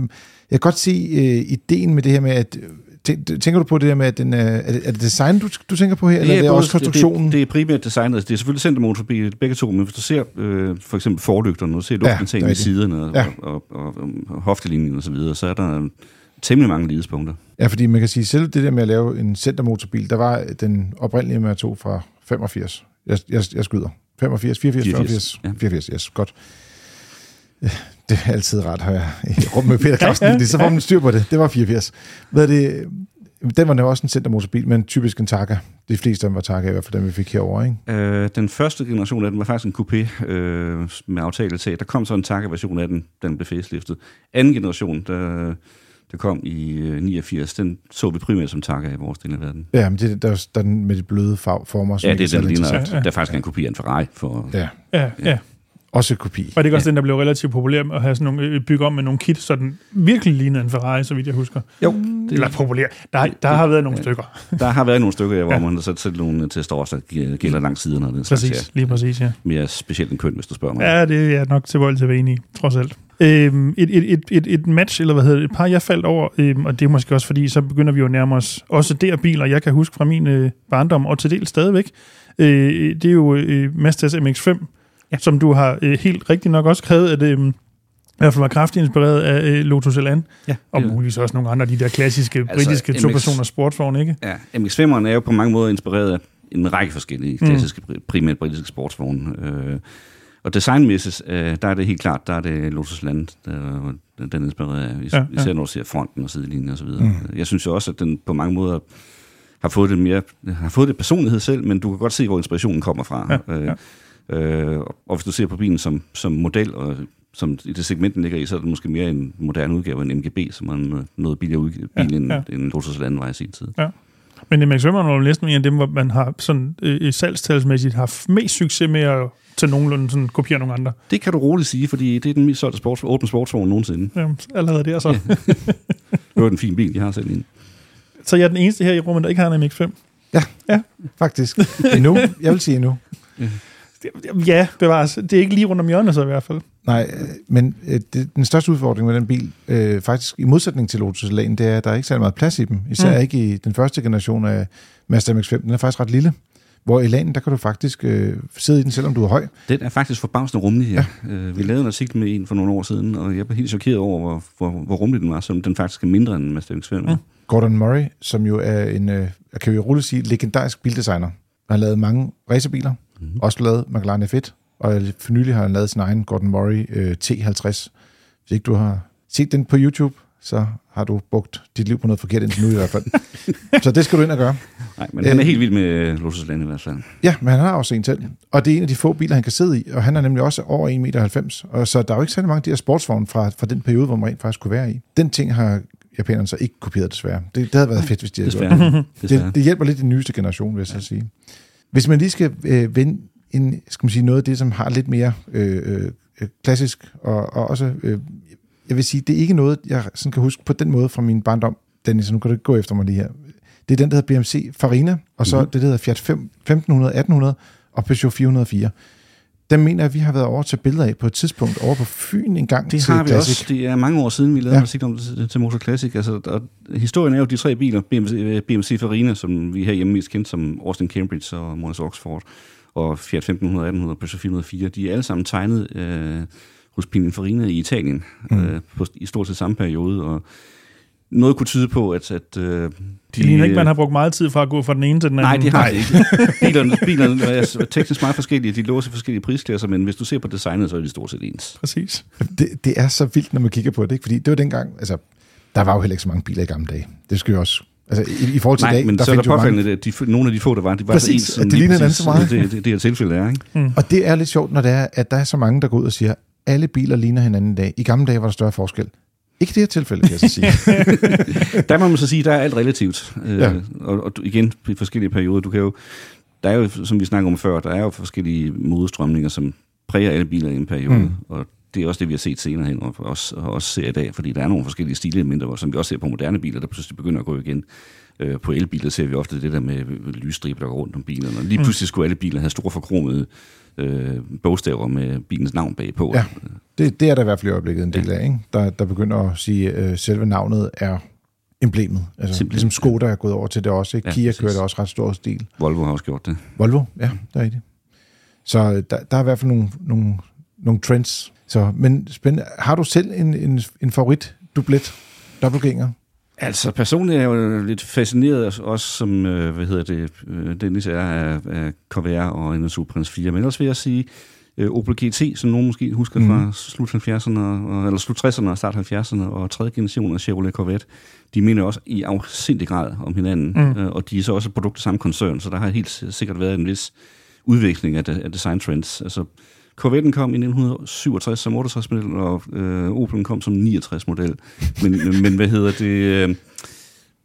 kan godt se øh, ideen med det her med, at Tænker du på det der med, at den er, er, det, er det design, du, du tænker på her, eller er det, er også konstruktionen? Det, det er primært designet. Det er selvfølgelig centermotorbil, begge to, men hvis du ser øh, for eksempel forlygterne, og du ser luftindtagningen ja, i siderne og, ja. og, og, og, og hoftelinjen og så videre, så er der temmelig mange lidespunkter. Ja, fordi man kan sige, selv det der med at lave en centermotorbil, der var den oprindelige med to fra 85. Jeg, jeg, jeg skyder. 85, 84, 84, 85, ja. 84, yes, godt. Det er altid ret her i rum med Peter Clausen, ja, ja, så får man styr på det. Det var 84. Hvad er det? Den var også en centermotorbil, men typisk en Taka. De fleste af dem var Taka, i hvert fald dem, vi fik herover, ikke? Øh, den første generation af den var faktisk en coupé øh, med aftale til. Der kom så en Taka-version af den, den blev faceliftet. Anden generation, der der kom i 89, øh, den så vi primært som takker i vores del af verden. Ja, men det der, der den med de bløde former. Ja, det er den ligner, ja, ja. der er faktisk en kopi af en Ferrari. For, ja. Ja, ja. Også kopi. Og det er også ja. den, der blev relativt populær at have sådan nogle, øh, bygge om med nogle kit, så den virkelig ligner en Ferrari, så vidt jeg husker. Jo. Det, Eller populær. Der, der har været nogle ja. stykker. Der har været nogle stykker, ja, hvor ja. man har sat, sat nogle til store, der gælder langs siden. Og den præcis, slags, ja. lige præcis, ja. Mere specielt en køn, hvis du spørger mig. Ja, det er nok til vold til at være enig i, trods alt. Øhm, et, et, et, et, et match, eller hvad hedder det, et par, jeg faldt over, øhm, og det er måske også fordi, så begynder vi jo at nærme os også der biler, jeg kan huske fra min øh, barndom, og til del stadigvæk. Øh, det er jo øh, Mazda's MX-5, ja. som du har øh, helt rigtigt nok også skrevet, at øh, i hvert fald var kraftigt inspireret af øh, Lotus Elan, ja, og muligvis også nogle andre af de der klassiske altså, britiske to-personers sportsvogne, ikke? Ja, MX-5'eren er jo på mange måder inspireret af en række forskellige klassiske, mm. primært britiske sportsvogne. Øh, og designmæssigt, øh, der er det helt klart, der er det Lotus Land, der, den inspireret af, især ja, ja. når du ser fronten og sidelinjen og så videre. Mm. Jeg synes jo også, at den på mange måder har fået det mere, har fået det personlighed selv, men du kan godt se, hvor inspirationen kommer fra. Ja, øh, ja. Øh, og hvis du ser på bilen som, som model, og som i det segment, den ligger i, så er det måske mere en moderne udgave af en MGB, som er noget billigere bil ja, end, ja. end Lotus Land var i sin tid. Ja. Men MX-5 er jo næsten en af dem, hvor man har sådan øh, salgstalsmæssigt haft mest succes med at til nogenlunde sådan kopiere nogle andre. Det kan du roligt sige, fordi det er den mest solgte sports, åbne sportsvogn nogensinde. Ja, allerede der så. Ja. det var en fin bil, jeg har selv en. Så jeg er den eneste her i rummet, der ikke har en MX-5? Ja, ja. faktisk. Endnu. Jeg vil sige endnu. Ja. Ja, bevares. Det er ikke lige rundt om hjørnet så i hvert fald. Nej, øh, men øh, det, den største udfordring med den bil, øh, faktisk i modsætning til Lotus Elan, det er, at der er ikke særlig meget plads i dem. Især mm. ikke i den første generation af Mazda MX-5. Den er faktisk ret lille. Hvor i Elanen, der kan du faktisk øh, sidde i den, selvom du er høj. Den er faktisk forbavsende rummelig her. Ja. Øh, vi lavede en artikel med en for nogle år siden, og jeg blev helt chokeret over, hvor, hvor, hvor rummelig den var, som den faktisk er mindre end Mazda MX-5. Mm. Gordon Murray, som jo er en, øh, kan vi roligt sige, legendarisk bildesigner. Han har lavet mange racerbiler, mm-hmm. også lavet McLaren F1, og for nylig har han lavet sin egen Gordon Murray øh, T50. Hvis ikke du har set den på YouTube, så har du brugt dit liv på noget forkert indtil nu i hvert fald. så det skal du ind og gøre. Nej, men han er helt vild med Lotus Land i hvert fald. Ja, men han har også en til. Og det er en af de få biler, han kan sidde i, og han er nemlig også over 1,90 meter. Og så der er jo ikke særlig mange af de her sportsvogne fra, fra den periode, hvor man rent faktisk kunne være i. Den ting har japanerne så ikke kopieret desværre. Det, det havde været fedt, hvis de havde desværre. gjort det. det. Det hjælper lidt den nyeste generation, vil jeg så sige. Hvis man lige skal øh, vende en, skal man sige, noget af det, som har lidt mere øh, øh, klassisk, og, og også, øh, jeg vil sige, det er ikke noget, jeg sådan kan huske på den måde fra min barndom, Dennis, nu kan du ikke gå efter mig lige her. Det er den, der hedder BMC Farina, og så mm-hmm. det, der hedder Fiat 5, 1500, 1800 og Peugeot 404. Dem mener jeg, vi har været over til billeder af på et tidspunkt over på Fyn en gang Det til har vi Classic. også. Det er mange år siden, vi lavede ja. musik om det til, Motor Classic. Altså, og historien er jo de tre biler, BMC, BMC Farina, som vi her hjemme mest kendt som Austin Cambridge og Mons Oxford, og Fiat 1500, 1800 og Peugeot 404, de er alle sammen tegnet øh, hos Pininfarina i Italien mm. øh, på, i stort set samme periode, og noget kunne tyde på, at... at øh, de ligner ikke, man har brugt meget tid fra at gå fra den ene til den anden. Nej, det har de ikke. bilerne, bilerne er teknisk meget forskellige, de låser forskellige prisklasser, men hvis du ser på designet, så er de stort set ens. Præcis. Det, det er så vildt, når man kigger på det, ikke? fordi det var dengang, altså, der var jo heller ikke så mange biler i gamle dage. Det skal jo også Altså i, i forhold til Nej, i dag, men der så er der påfaldende, mange... at de, nogle af de få, der var, de var præcis, så ens. det ligner hinanden så meget. Det, det, det er tilfælde er, ikke? Mm. Og det er lidt sjovt, når det er, at der er så mange, der går ud og siger, alle biler ligner hinanden i dag. I gamle dage var der større forskel. Ikke det her tilfælde, kan jeg så sige. der må man så sige, der er alt relativt. Øh, ja. og, og igen, i forskellige perioder. Du kan jo, der er jo, som vi snakker om før, der er jo forskellige modestrømninger, som præger alle biler i en periode. Mm. Og det er også det, vi har set senere hen, og også, og også ser i dag, fordi der er nogle forskellige stilelementer, som vi også ser på moderne biler, der pludselig begynder at gå igen. Øh, på elbiler ser vi ofte det der med lysstriber, der går rundt om bilerne. Og lige mm. pludselig skulle alle biler have store forkromede øh, bogstaver med bilens navn bagpå. Ja, det, det er der i hvert fald i øjeblikket en del ja. af, ikke? Der, der begynder at sige, at øh, selve navnet er emblemet. Altså, Simpelthen. ligesom Skoda er gået over til det også. Ikke? Ja, Kia præcis. kører det også ret stor stil. Volvo har også gjort det. Volvo, ja, det er rigtigt. Så øh, der, der er i hvert fald nogle, nogle, nogle trends. Så, men spændende. Har du selv en, en, en favorit dublet, dobbeltgænger? Altså personligt er jeg jo lidt fascineret også som, øh, hvad hedder det, øh, Dennis er af, af Corvair og en Prince 4, men ellers vil jeg sige øh, Opel GT, som nogen måske husker mm. fra slut 70'erne, og, eller slut 60'erne og start 70'erne, og tredje generation af Chevrolet Corvette, de minder også i afsindig grad om hinanden, mm. øh, og de er så også produkt af samme koncern, så der har helt sikkert været en vis udvikling af, af design trends. Altså, Corvetten kom i 1967 som 68-model, og øh, Opel'en kom som 69-model. Men, men hvad hedder det... Øh,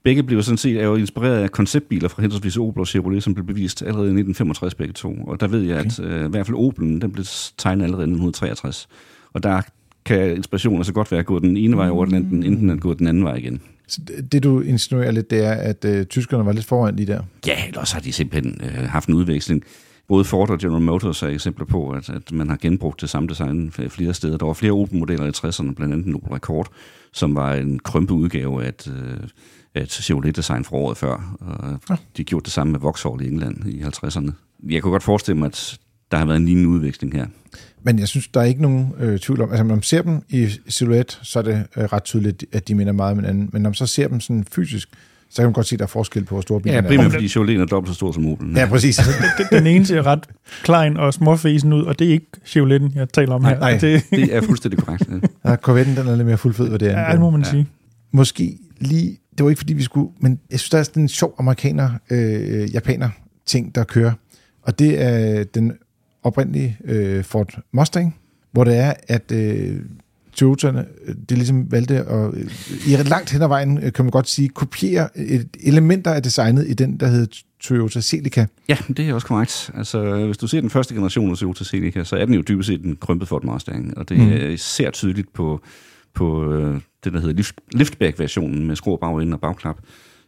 begge blev sådan set er jo inspireret af konceptbiler fra henholdsvis Opel og Chevrolet, som blev bevist allerede i 1965 begge to. Og der ved jeg, okay. at øh, i hvert fald Opel'en, den blev tegnet allerede i 1963. Og der kan inspirationen altså godt være at gå den ene vej over Atlanten, enten at gå den anden vej igen. Så det, du insinuerer lidt, det er, at øh, tyskerne var lidt foran lige der? Ja, ellers har de simpelthen øh, haft en udveksling. Både Ford og General Motors er eksempler på, at, at man har genbrugt det samme design flere steder. Der var flere Opel-modeller i 60'erne, blandt andet en Opel Rekord, som var en krømpe udgave af et, øh, et Chevrolet-design fra året før. Og ja. De gjorde det samme med Vauxhall i England i 50'erne. Jeg kunne godt forestille mig, at der har været en lignende udveksling her. Men jeg synes, der er ikke nogen øh, tvivl om, altså når man ser dem i silhuet, så er det øh, ret tydeligt, at de minder meget om hinanden. Men når man så ser dem sådan fysisk, så kan man godt se, at der er forskel på, hvor store bilerne er. Ja, primært fordi Chevrolet er dobbelt så stor som Opel. Ja, præcis. den ene ser ret klein og småfæsen ud, og det er ikke Chevroleten, jeg taler om nej, her. Nej, det, det er fuldstændig korrekt. Ja, Corvette'en den er lidt mere fuldfed, hvad det er. Ja, det må man ja. sige. Måske lige, det var ikke fordi vi skulle, men jeg synes, der er sådan en sjov amerikaner, øh, japaner ting, der kører. Og det er den oprindelige øh, Ford Mustang, hvor det er, at øh, Toyota, det ligesom valgte at, i langt hen ad vejen, kan man godt sige, kopiere elementer af designet i den, der hed Toyota Celica. Ja, det er også korrekt. Altså, hvis du ser den første generation af Toyota Celica, så er den jo dybest set en krympet Ford Mustang, og det mm. er især tydeligt på, på øh, det, der hedder lift, liftback-versionen med skrå bagende og bagklap,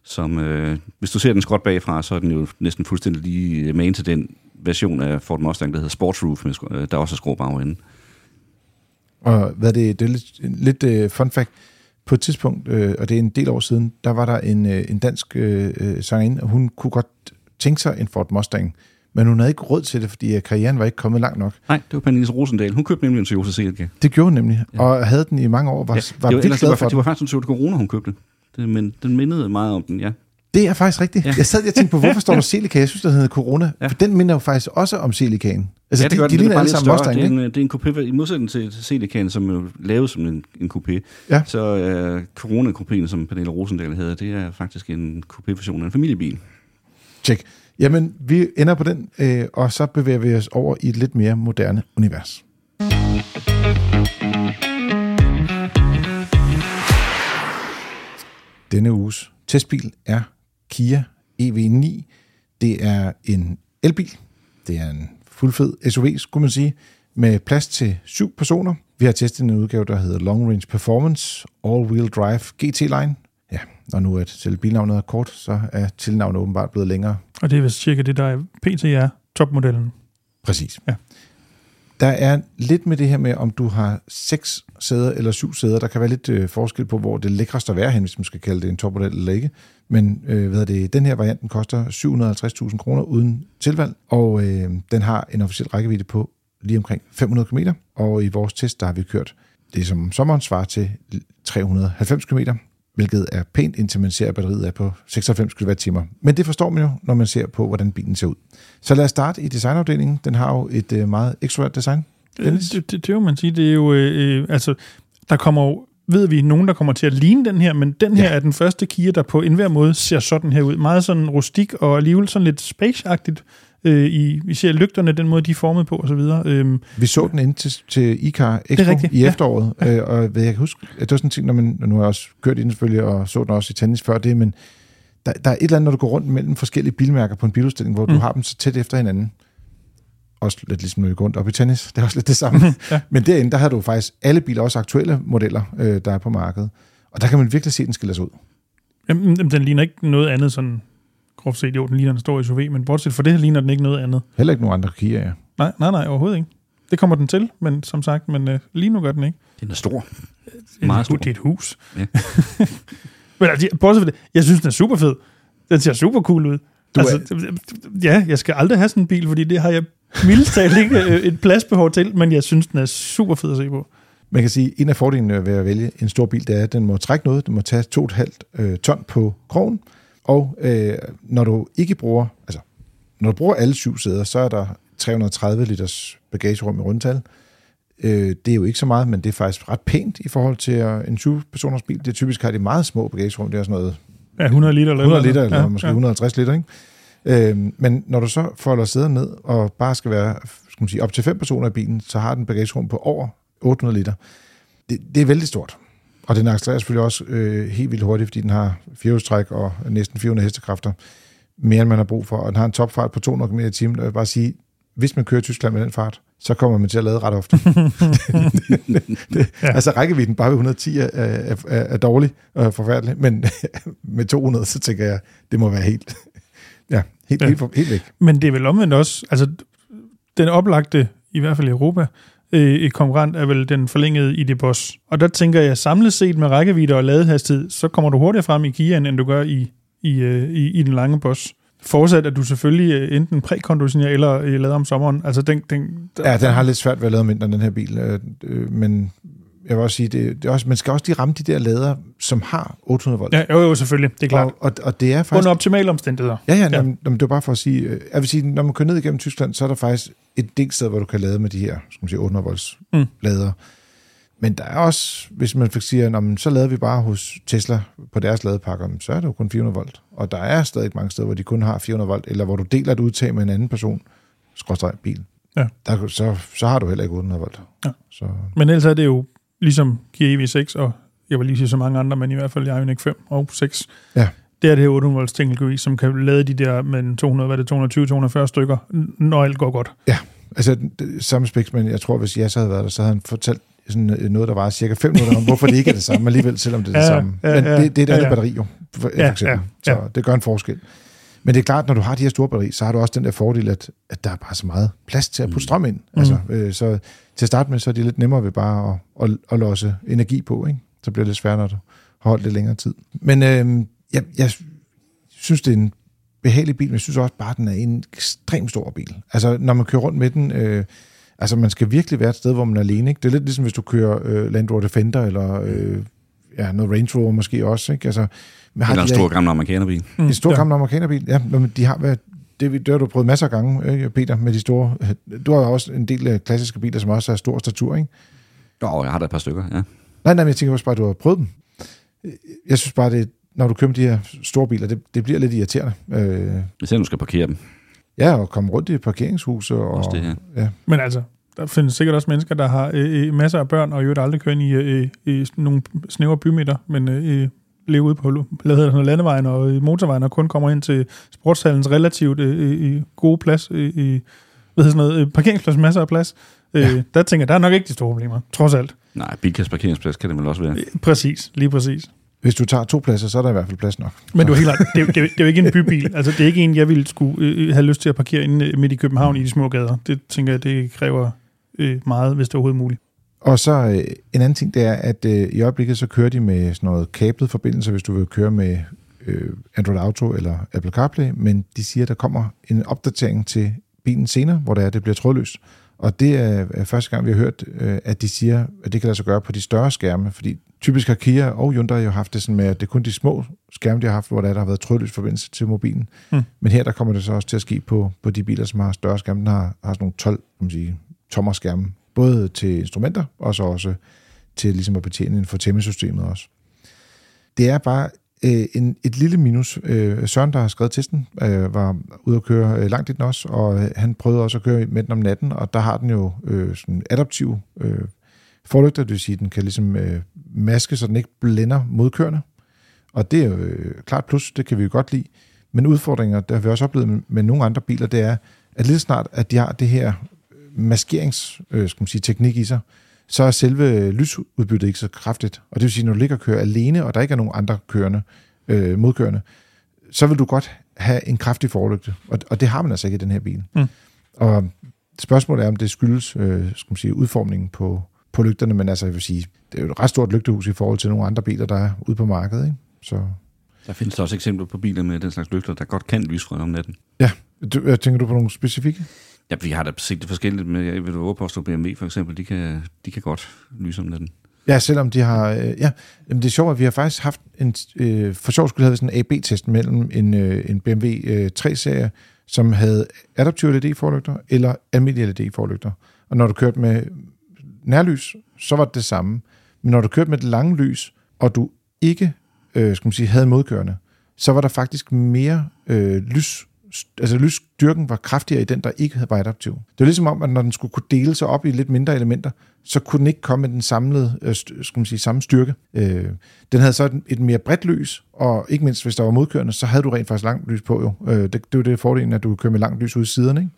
som, øh, hvis du ser den skråt bagfra, så er den jo næsten fuldstændig lige med til den version af Ford Mustang, der hedder Sportsroof, med, øh, der også er skrå bagende. Og hvad det, det er lidt, lidt uh, fun fact. På et tidspunkt, uh, og det er en del år siden, der var der en, uh, en dansk uh, sangerinde, og hun kunne godt tænke sig en Ford Mustang, men hun havde ikke råd til det, fordi karrieren var ikke kommet langt nok. Nej, det var Pernille Rosendal. Hun købte nemlig en Toyota CLK. Det gjorde hun nemlig, ja. og havde den i mange år. Var, ja, var det var, ellers, det var, for det var faktisk en Toyota Corona, hun købte. Det, men den mindede meget om den, ja. Det er faktisk rigtigt. Ja. Jeg sad og tænkte på, hvorfor står der Celica? Jeg synes, der hedder Corona. Ja. For den minder jo faktisk også om Celicaen. Altså, ja, det de, gør de, de ligner alle sammen Mustang, det er, en, det er en coupé, i modsætning til, Celicaen, som er lavet som en, en coupé, ja. så uh, corona coupéen som Pernille Rosendal hedder, det er faktisk en coupé-version af en familiebil. Tjek. Jamen, vi ender på den, øh, og så bevæger vi os over i et lidt mere moderne univers. Denne uges testbil er Kia EV9. Det er en elbil. Det er en fuldfed SUV, skulle man sige, med plads til syv personer. Vi har testet en udgave, der hedder Long Range Performance All-Wheel Drive GT Line. Ja, og nu er selv bilnavnet er kort, så er tilnavnet åbenbart blevet længere. Og det er vist cirka det, der er PTR topmodellen. Præcis. Ja. Der er lidt med det her med, om du har seks sæder eller syv sæder. Der kan være lidt øh, forskel på, hvor det lækreste at være hen, hvis man skal kalde det en topmodel eller ikke. Men øh, hvad det, den her variant den koster 750.000 kroner uden tilvalg, og øh, den har en officiel rækkevidde på lige omkring 500 km. Og i vores test, der har vi kørt det, som sommeren svarer til 390 km, hvilket er pænt, indtil man ser, at batteriet er på 96 kWh. Men det forstår man jo, når man ser på, hvordan bilen ser ud. Så lad os starte i designafdelingen. Den har jo et øh, meget ekstrovert design. Dennis? Det, det, det vil man sige. Det er jo, øh, øh, altså, der kommer jo ved vi nogen, der kommer til at ligne den her, men den her ja. er den første Kia, der på enhver måde ser sådan her ud. Meget sådan rustik og alligevel sådan lidt space-agtigt. Øh, i, vi ser lygterne, den måde, de er formet på osv. Øhm, vi så den ind til, til ICAR Expo i efteråret, ja. øh, og jeg kan huske, at det var sådan en ting, når man, nu har jeg også kørt ind selvfølgelig, og så den også i tennis før det, men der, der er et eller andet, når du går rundt mellem forskellige bilmærker på en biludstilling, hvor mm. du har dem så tæt efter hinanden. Også lidt ligesom når vi går rundt op i tennis, det er også lidt det samme. ja. Men derinde, der har du faktisk alle biler, også aktuelle modeller, øh, der er på markedet. Og der kan man virkelig se, at den skiller sig ud. Jamen, den ligner ikke noget andet sådan groft set, jo, den ligner en stor SUV, men bortset fra det, ligner den ikke noget andet. Heller ikke nogen andre Kia, ja. Nej, nej, nej, overhovedet ikke. Det kommer den til, men som sagt, men øh, lige nu gør den ikke. Den er stor. Det Meget stor. Det er et hus. Ja. men altså, bortset fra det, jeg synes, den er super fed. Den ser super cool ud. Du altså, er... Ja, jeg skal aldrig have sådan en bil, fordi det har jeg mildest talt ikke øh, et pladsbehov til, men jeg synes, den er super fed at se på. Man kan sige, at en af fordelene ved at vælge en stor bil, det er, at den må trække noget. Den må tage 2,5 øh, ton på krogen. Og øh, når du ikke bruger, altså når du bruger alle syv sæder, så er der 330 liters bagagerum i rundtal. Øh, det er jo ikke så meget, men det er faktisk ret pænt i forhold til uh, en 20-personers bil. Det er typisk har de meget små bagagerum. Det er sådan noget... Ja, 100 liter. Eller 100 liter, eller ja, måske ja. 150 liter, ikke? Øh, men når du så folder sæderne ned, og bare skal være skal man sige, op til fem personer i bilen, så har den bagagerum på over 800 liter. Det, det er vældig stort. Og den accelererer selvfølgelig også øh, helt vildt hurtigt, fordi den har firehjulstræk og næsten 400 hestekræfter. Mere end man har brug for. Og den har en topfart på 200 km i timen. Jeg vil bare sige, hvis man kører Tyskland med den fart, så kommer man til at lade ret ofte. det, det, ja. Altså rækkevidden bare ved 110 er, er, er, er dårlig og forfærdelig, men med 200, så tænker jeg, det må være helt, ja, helt, ja. helt, helt væk. Men det er vel omvendt også, altså den oplagte, i hvert fald i Europa, øh, konkurrent er vel den forlængede ID Boss. Og der tænker jeg, samlet set med rækkevidde og ladehastighed, så kommer du hurtigere frem i Kiaen, end du gør i, i, øh, i, i den lange Boss. Forudsat, at du selvfølgelig øh, enten prækonditionerer eller øh, lader om sommeren. Altså, den, den, der, ja, den har lidt svært ved at lade om vinteren, den her bil. Øh, øh, men jeg vil også sige, det, det er også, man skal også lige ramme de der lader, som har 800 volt. Ja, jo, jo, selvfølgelig, det er klart. Og, og, og det er faktisk... Under optimale omstændigheder. Ja, ja, ja. Jamen, det var bare for at sige, øh, jeg vil sige, når man kører ned igennem Tyskland, så er der faktisk et del sted, hvor du kan lade med de her, skal man sige, 800 volts mm. lader. Men der er også, hvis man fik siger, så lader vi bare hos Tesla på deres ladepakker, så er det jo kun 400 volt. Og der er stadig mange steder, hvor de kun har 400 volt, eller hvor du deler et udtag med en anden person, skråstrej bil. Ja. Der, så, så har du heller ikke 800 volt. Ja. Så. Men ellers er det jo ligesom Kia EV6 og jeg vil lige sige så mange andre, men i hvert fald Ioniq 5 og 6. Ja. Det er det her 800 volts teknologi, som kan lade de der med 200, hvad det, 220-240 stykker, når alt går godt. Ja, altså samme speks, men jeg tror, hvis jeg så havde været der, så havde han fortalt sådan øh, noget, der var cirka 5 minutter om, hvorfor det ikke er det samme, alligevel, selvom det er det Ja, samme. ja, Men ja, det, det er et ja, andet ja. batteri jo, for, for Ja, eksempel. ja, Så det gør en forskel. Men det er klart, når du har de her store batterier, så har du også den der fordel, at, at der er bare så meget plads til at putte strøm ind. Mm. Altså, øh, så til at starte med, så er det lidt nemmere ved bare at, at, at låse energi på. Ikke? Så bliver det sværere, når du har holdt det længere tid. Men øh, jeg, jeg synes, det er en behagelig bil, men jeg synes også bare, at den er en ekstremt stor bil. Altså, når man kører rundt med den... Øh, Altså, man skal virkelig være et sted, hvor man er alene. Ikke? Det er lidt ligesom, hvis du kører øh, Land Rover Defender, eller øh, ja, noget Range Rover måske også. Ikke? Altså, man har Eller en de der- stor gammel amerikanerbil. Mm, en stor ja. gammel amerikanerbil, ja. Men de har været, det, det har du prøvet masser af gange, ikke, Peter, med de store... Du har jo også en del af klassiske biler, som også har stor statur, ikke? Jo, jeg har da et par stykker, ja. Nej, nej, men jeg tænker også bare, at du har prøvet dem. Jeg synes bare, det, når du kører med de her store biler, det, det bliver lidt irriterende. Øh, Især når du skal parkere dem. ja, og komme rundt i parkeringshuse. Og, Også det her. Ja. Men altså, der findes sikkert også mennesker, der har øh, øh, masser af børn, og i øvrigt aldrig kører ind i, øh, i nogle snævre bymidter, men øh, leve ude på hedder landevejen og i motorvejen, og kun kommer ind til sportshallens relativt øh, gode plads, øh, i hvad hedder sådan noget, øh, parkeringsplads, masser af plads. Øh, Ja. Der tænker jeg, der er nok ikke de store problemer, trods alt. Nej, bilkast parkeringsplads kan det vel også være. Øh, Præcis, lige præcis. Hvis du tager to pladser, så er der i hvert fald plads nok. Men du er helt. Det, er- det, er- det er jo ikke en bybil. Altså, det er ikke en, jeg ville skulle øh, have lyst til at parkere inde øh, midt i København i de små gader. Det tænker jeg, det kræver øh, meget, hvis det er overhovedet muligt. Og så øh, en anden ting, det er, at øh, i øjeblikket så kører de med sådan noget kablet forbindelse, hvis du vil køre med øh, Android Auto eller Apple CarPlay, men de siger, at der kommer en opdatering til bilen senere, hvor det er, det bliver trådløst. Og det er første gang, vi har hørt, øh, at de siger, at det kan lade sig gøre på de større skærme, fordi typisk har Kia og Hyundai jo haft det sådan med, at det er kun de små skærme, de har haft, hvor der, er, der har været trådløs forbindelse til mobilen. Hmm. Men her der kommer det så også til at ske på, på de biler, som har større skærme. Den har, har sådan nogle 12 kan man sige, tommerskærme, både til instrumenter, og så også til ligesom at betjene infotainmentsystemet også. Det er bare øh, en, et lille minus. Øh, Søren, der har skrevet testen, øh, var ude at køre øh, langt i den også, og øh, han prøvede også at køre med den om natten, og der har den jo øh, sådan adaptiv øh, forlygter, det vil sige, den kan ligesom øh, maske, så den ikke blænder modkørende. Og det er jo øh, klart plus, det kan vi jo godt lide. Men udfordringer, der har vi også oplevet med, med nogle andre biler, det er, at lige snart, at de har det her maskerings, øh, skal man sige, teknik i sig, så er selve lysudbyttet ikke så kraftigt. Og det vil sige, når du ligger og kører alene, og der ikke er nogen andre kørende, øh, modkørende, så vil du godt have en kraftig forlygte. Og, og det har man altså ikke i den her bil. Mm. Og spørgsmålet er, om det skyldes øh, skal man sige, udformningen på, på lygterne, men altså, jeg vil sige, det er jo et ret stort lygtehus i forhold til nogle andre biler, der er ude på markedet. Ikke? Så Der findes der også eksempler på biler med den slags lygter, der godt kan fra om natten. du, jeg tænker du på nogle specifikke? Ja, vi har da set det forskelligt, men jeg vil våge påstå, BMW for eksempel, de kan, de kan godt lyse om natten. Ja, selvom de har... Øh, ja, jamen det er sjovt, at vi har faktisk haft en... Øh, for sjov skulle have sådan en AB-test mellem en, øh, en BMW øh, 3-serie, som havde adaptive LED-forlygter, eller almindelige LED-forlygter. Og når du kørte med nærlys, så var det det samme. Men når du kørte med det lange lys, og du ikke øh, skal man sige, havde modkørende, så var der faktisk mere øh, lys, altså lysstyrken var kraftigere i den, der ikke var adaptiv. Det var ligesom om, at når den skulle kunne dele sig op i lidt mindre elementer, så kunne den ikke komme med den samlede, øh, skal man sige, samme styrke. Øh, den havde så et, mere bredt lys, og ikke mindst hvis der var modkørende, så havde du rent faktisk langt lys på jo. Øh, det, det er jo det fordelen, at du kan køre med langt lys ud i siderne, ikke?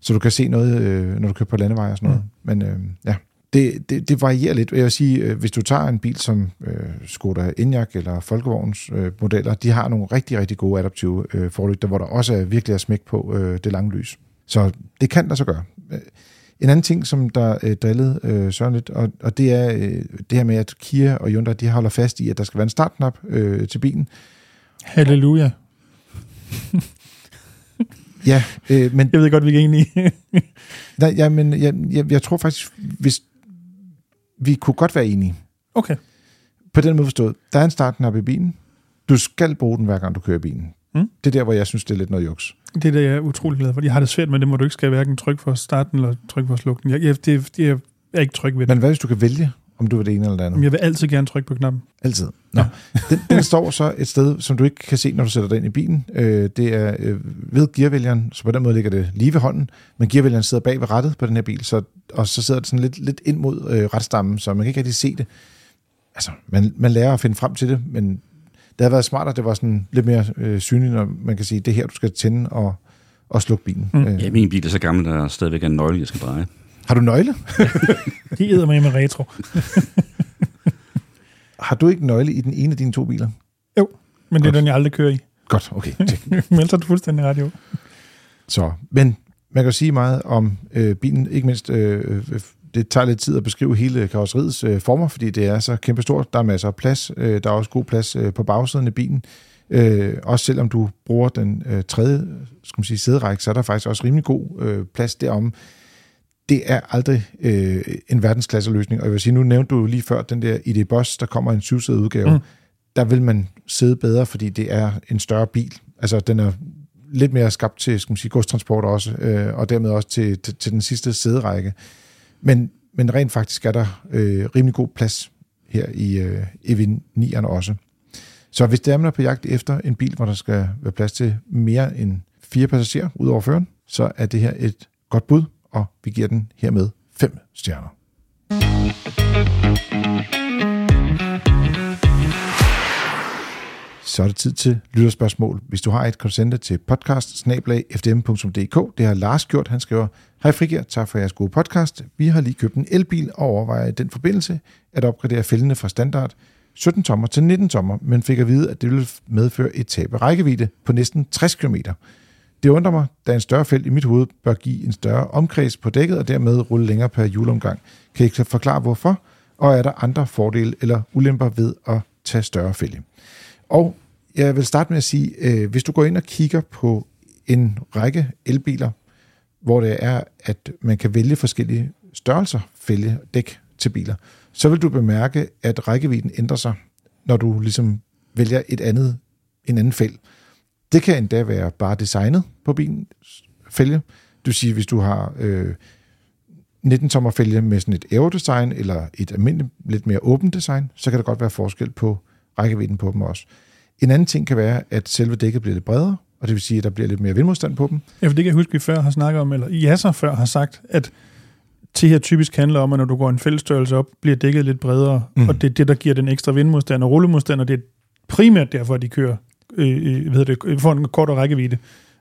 Så du kan se noget, øh, når du kører på landeveje og sådan noget. Mm. Men øh, ja, det, det, det varierer lidt. Jeg vil sige, øh, hvis du tager en bil som øh, Skoda Enyaq eller Folkevogns øh, modeller, de har nogle rigtig, rigtig gode adaptive øh, forlygter, hvor der også er virkelig er smæk på øh, det lange lys. Så det kan der så gøre. Øh, En anden ting, som der øh, drillede øh, Søren lidt, og, og det er øh, det her med, at Kia og Hyundai, de holder fast i, at der skal være en startknap øh, til bilen. Halleluja. Ja, øh, men Jeg ved godt, vi er enige. nej, ja, men jeg, jeg, jeg tror faktisk, hvis vi kunne godt være enige, okay. på den måde forstået, der er en startknap i bilen. Du skal bruge den, hver gang du kører bilen. Mm. Det er der, hvor jeg synes, det er lidt noget juks. Det er det, jeg er utrolig glad for. Jeg har det svært med det, hvor du ikke skal hverken trykke for at starte den, eller trykke for at slukke den. Jeg, jeg, det, det, jeg er ikke tryg ved det. Men hvad hvis du kan vælge om du vil det ene eller det andet? Jeg vil altid gerne trykke på knappen. Altid. Nå. Ja. den, den står så et sted, som du ikke kan se, når du sætter den ind i bilen. Øh, det er øh, ved gearvælgeren, så på den måde ligger det lige ved hånden, men gearvælgeren sidder bag ved rattet på den her bil, så, og så sidder det sådan lidt, lidt ind mod øh, retstammen, så man kan ikke rigtig se det. Altså, man, man lærer at finde frem til det, men det havde været smart, at det var sådan lidt mere øh, synligt, når man kan sige, det er her, du skal tænde og, og slukke bilen. Mm. Øh. Ja, min bil er så gammel, der er stadigvæk en nøgle, jeg skal dreje. Har du nøgle? De æder med med retro. har du ikke nøgle i den ene af dine to biler? Jo, men Godt. det er den, jeg aldrig kører i. Godt, okay. men ellers er du fuldstændig ret, jo. Så, men man kan sige meget om øh, bilen, ikke mindst, øh, det tager lidt tid at beskrive hele karosseriets øh, former, fordi det er så kæmpestort. Der er masser af plads. Øh, der er også god plads øh, på bagsiden af bilen. Øh, også selvom du bruger den øh, tredje skal man sige, sæderække, så er der faktisk også rimelig god øh, plads derom det er aldrig øh, en verdensklasse løsning. Og jeg vil sige, nu nævnte du lige før den der ID Boss, der kommer en syvsædet udgave. Mm. Der vil man sidde bedre, fordi det er en større bil. Altså, den er lidt mere skabt til skal man sige, godstransport også, øh, og dermed også til, til, til den sidste sæderække. Men, men rent faktisk er der øh, rimelig god plads her i øh, EV 9'erne også. Så hvis det er, man er på jagt efter en bil, hvor der skal være plads til mere end fire passagerer ud over føren, så er det her et godt bud og vi giver den hermed 5 stjerner. Så er det tid til lytterspørgsmål. Hvis du har et, kan du sende det til podcast Det har Lars gjort. Han skriver, Hej Frigir, tak for jeres gode podcast. Vi har lige købt en elbil og overvejer i den forbindelse at opgradere fældene fra standard 17 tommer til 19 tommer, men fik at vide, at det ville medføre et tab af rækkevidde på næsten 60 km. Det undrer mig, da en større felt i mit hoved bør give en større omkreds på dækket og dermed rulle længere per hjulomgang. Kan I forklare hvorfor? Og er der andre fordele eller ulemper ved at tage større fælge? Og jeg vil starte med at sige, øh, hvis du går ind og kigger på en række elbiler, hvor det er, at man kan vælge forskellige størrelser fælge dæk til biler, så vil du bemærke, at rækkevidden ændrer sig, når du ligesom vælger et andet, en anden fælg. Det kan endda være bare designet på bilens fælge. Du vil sige, hvis du har øh, 19-tommer fælge med sådan et aerodesign eller et almindeligt lidt mere åbent design, så kan der godt være forskel på rækkevidden på dem også. En anden ting kan være, at selve dækket bliver lidt bredere, og det vil sige, at der bliver lidt mere vindmodstand på dem. Ja, for det kan jeg huske, vi før har snakket om, eller Jasser før har sagt, at det her typisk handler om, at når du går en fældstørrelse op, bliver dækket lidt bredere, mm. og det er det, der giver den ekstra vindmodstand og rullemodstand, og det er primært derfor, at de kører øh, øh hvad det, får en kortere rækkevidde,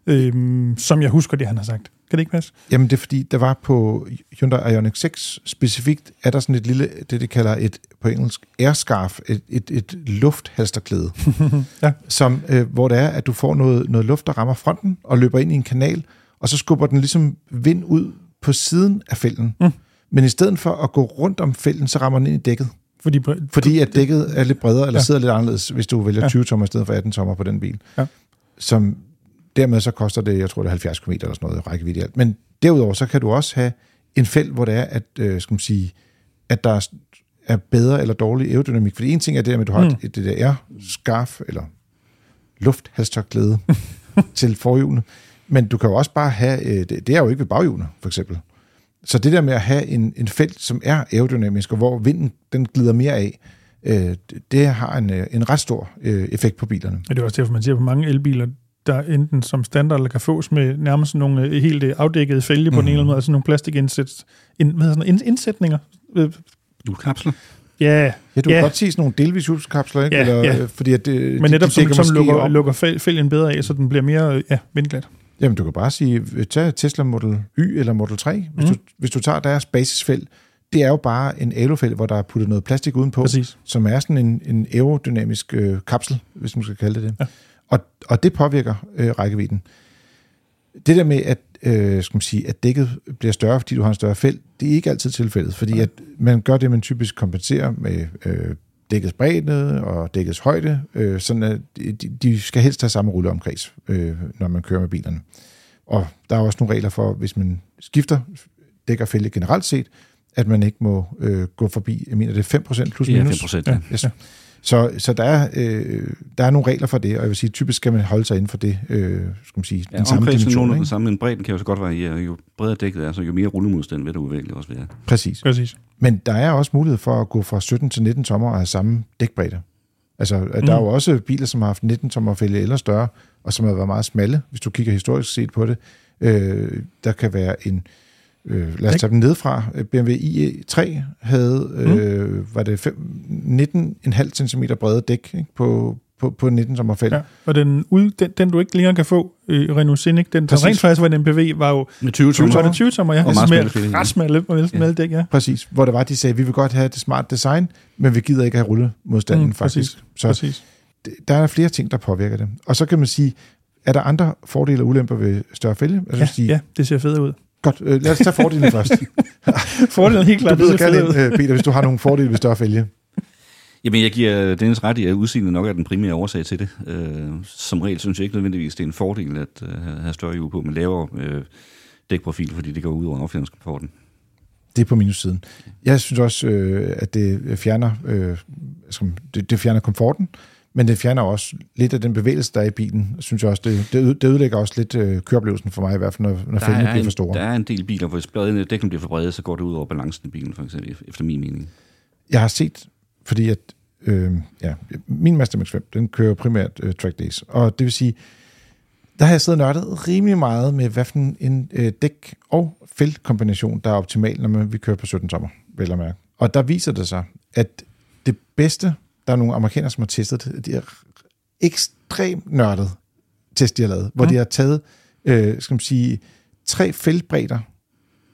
øh, som jeg husker det, han har sagt. Kan det ikke passe? Jamen det er fordi, der var på Hyundai Ioniq 6 specifikt, er der sådan et lille, det de kalder et på engelsk airscarf, et, et, et lufthalsterklæde, ja. som, øh, hvor det er, at du får noget, noget luft, der rammer fronten og løber ind i en kanal, og så skubber den ligesom vind ud på siden af fælden. Mm. Men i stedet for at gå rundt om fælden, så rammer den ind i dækket. Fordi, Fordi at dækket er lidt bredere, eller ja. sidder lidt anderledes, hvis du vælger ja. 20 tommer i stedet for 18 tommer på den bil. Ja. Som dermed så koster det, jeg tror det er 70 km eller sådan noget rækkevidde alt. Men derudover så kan du også have en felt, hvor det er, at, øh, skal man sige, at der er bedre eller dårlig aerodynamik. Fordi en ting er det der med, at du har mm. et, det der scarf eller lufthalstørklæde til forhjulene. Men du kan jo også bare have, øh, det, det er jo ikke ved baghjulene, for eksempel. Så det der med at have en, en felt, som er aerodynamisk, og hvor vinden den glider mere af, øh, det har en, øh, en ret stor øh, effekt på bilerne. Ja, det er også derfor, man ser på mange elbiler, der enten som standard eller kan fås med nærmest nogle øh, helt øh, afdækkede fælge på mm. en eller anden mhm. måde, altså nogle plastikindsæt, ind, hvad sådan, ind, indsætninger. Hjulkapsler? Ja, ja, du ja. kan godt sige sådan nogle delvis hjulskapsler, ikke? Ja, eller, ja. fordi at det, Men netop de, de som, som lukker, lukker fælgen bedre af, så den bliver mere ja, vindglat. Jamen, du kan bare sige, tag Tesla Model Y eller Model 3. Hvis, mm. du, hvis du tager deres basisfelt, det er jo bare en alufelt, hvor der er puttet noget plastik udenpå, Præcis. som er sådan en, en aerodynamisk øh, kapsel, hvis man skal kalde det det. Ja. Og, og det påvirker øh, rækkevidden. Det der med, at, øh, skal man sige, at dækket bliver større, fordi du har en større felt, det er ikke altid tilfældet, fordi ja. at man gør det, man typisk kompenserer med øh, dækkets bredde og dækkets højde, øh, sådan at de, de skal helst have samme rulleomkreds, øh, når man kører med bilerne. Og der er også nogle regler for, hvis man skifter dæk og fælge generelt set, at man ikke må øh, gå forbi, jeg mener det er 5% plus minus. Ja, 5%. Ja. Yes. Så, så der, er, øh, der er nogle regler for det, og jeg vil sige, typisk skal man holde sig inden for det, øh, skal man sige, Ja, den samme dimension. den Ikke? samme, men bredden kan jo så godt variere. Jo bredere dækket er, så jo mere rullemodstand vil der udvikle også være. Præcis. Præcis. Men der er også mulighed for at gå fra 17 til 19 tommer og have samme dækbredde. Altså, mm. der er jo også biler, som har haft 19 tommer fælge eller større, og som har været meget smalle, hvis du kigger historisk set på det. Øh, der kan være en, øh, lad os tage dem nedefra, BMW i3 havde, øh, var det fem- 19,5 cm brede dæk ikke, på, på, på 19 tommer fælge. Ja. Og den, ud, den, den, du ikke længere kan få, øh, Renault Scenic, den der rent faktisk var en MPV, var jo Med 20 20 tommer. 20 tommer, ja. Og meget Smal- smalle fælge. Ret smalle, smalle dæk, ja. Præcis, hvor det var, de sagde, vi vil godt have det smart design, men vi gider ikke have rullemodstanden Mm, mm, faktisk. præcis. Så Præcis. der er flere ting, der påvirker det. Og så kan man sige, er der andre fordele og ulemper ved større fælge? Jeg Ja, synes, de, ja, det ser fedt ud. Godt, øh, lad os tage fordelene først. Fordelen er helt Du klart, byder det ser gerne ind, øh, Peter, hvis du har nogle fordele ved større fælge. Jamen, jeg giver Dennis ret i, at udseendet nok er den primære årsag til det. Øh, som regel synes jeg ikke nødvendigvis, det er en fordel at øh, have større hjul på, men lavere øh, dækprofil, fordi det går ud over affjedringskomforten. Det er på minussiden. Jeg synes også, øh, at det fjerner, øh, som, det, det fjerner komforten, men det fjerner også lidt af den bevægelse, der er i bilen. Synes jeg også, det, det, det ødelægger også lidt øh, køreoplevelsen for mig, i hvert fald, når, når fælgene er bliver for store. der er en del biler, hvor hvis bladene dækken bliver for brede, så går det ud over balancen i bilen, for eksempel, efter min mening. Jeg har set, fordi at, øh, ja, min Mazda MX-5, den kører primært øh, track days, og det vil sige, der har jeg siddet og nørdet rimelig meget med, hvad for en øh, dæk- og fæltkombination, der er optimal, når man vil køre på 17 tommer, vel at mærke. Og der viser det sig, at det bedste, der er nogle amerikanere, som har testet det, de er ekstremt nørdet test, de har lavet, hvor Mm. de har taget, øh, skal man sige, tre fæltbredder,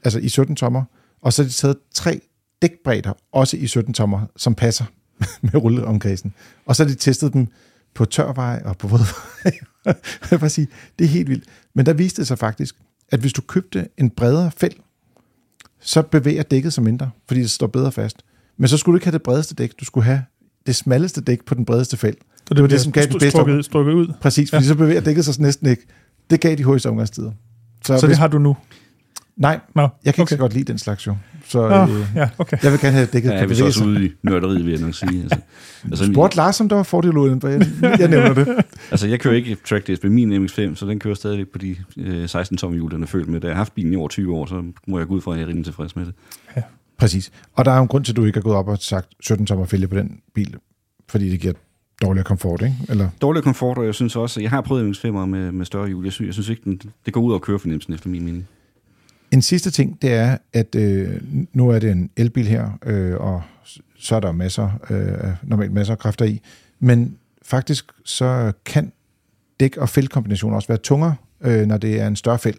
altså i 17 tommer, og så har de taget tre dækbredder, også i 17 tommer, som passer med rulleomkredsen. Og så har de testet dem på tørvej og på vådvej. jeg vil sige, det er helt vildt. Men der viste det sig faktisk, at hvis du købte en bredere fæld, så bevæger dækket sig mindre, fordi det står bedre fast. Men så skulle du ikke have det bredeste dæk, du skulle have det smalleste dæk på den bredeste fæld. Så det var det, som gav de stru- bedste strukket, strukket ud. Præcis, fordi ja. så bevæger dækket sig næsten ikke. Det gav de højeste omgangstider. Så hvis, det har du nu. Nej, Nå, jeg kan ikke okay. så godt lide den slags jo. Så Nå, øh, ja, okay. jeg vil gerne have, at dækket Ja, jeg vil så også ude i nørderiet, vil jeg nok sige. Altså, altså, Spurgte Lars, om der var fordel uden, for jeg, jeg nævner det. altså, jeg kører ikke track days med min MX-5, så den kører stadigvæk på de øh, 16 tomme hjul, den er følt med. Da jeg har haft bilen i over 20 år, så må jeg gå ud fra, at jeg er rimelig tilfreds med det. Præcis. Og der er jo en grund til, at du ikke har gået op og sagt 17 tommer fælge på den bil, fordi det giver dårligere komfort, ikke? Eller, Dårlig komfort, og jeg synes også, at jeg har prøvet MX-5'er med, med større hjul. Jeg synes, jeg synes ikke, den, det går ud over kørefornemmelsen efter min mening. En sidste ting, det er, at øh, nu er det en elbil her, øh, og så er der masser, øh, normalt masser af kræfter i, men faktisk så kan dæk- og fældkombinationer også være tungere, øh, når det er en større fæld.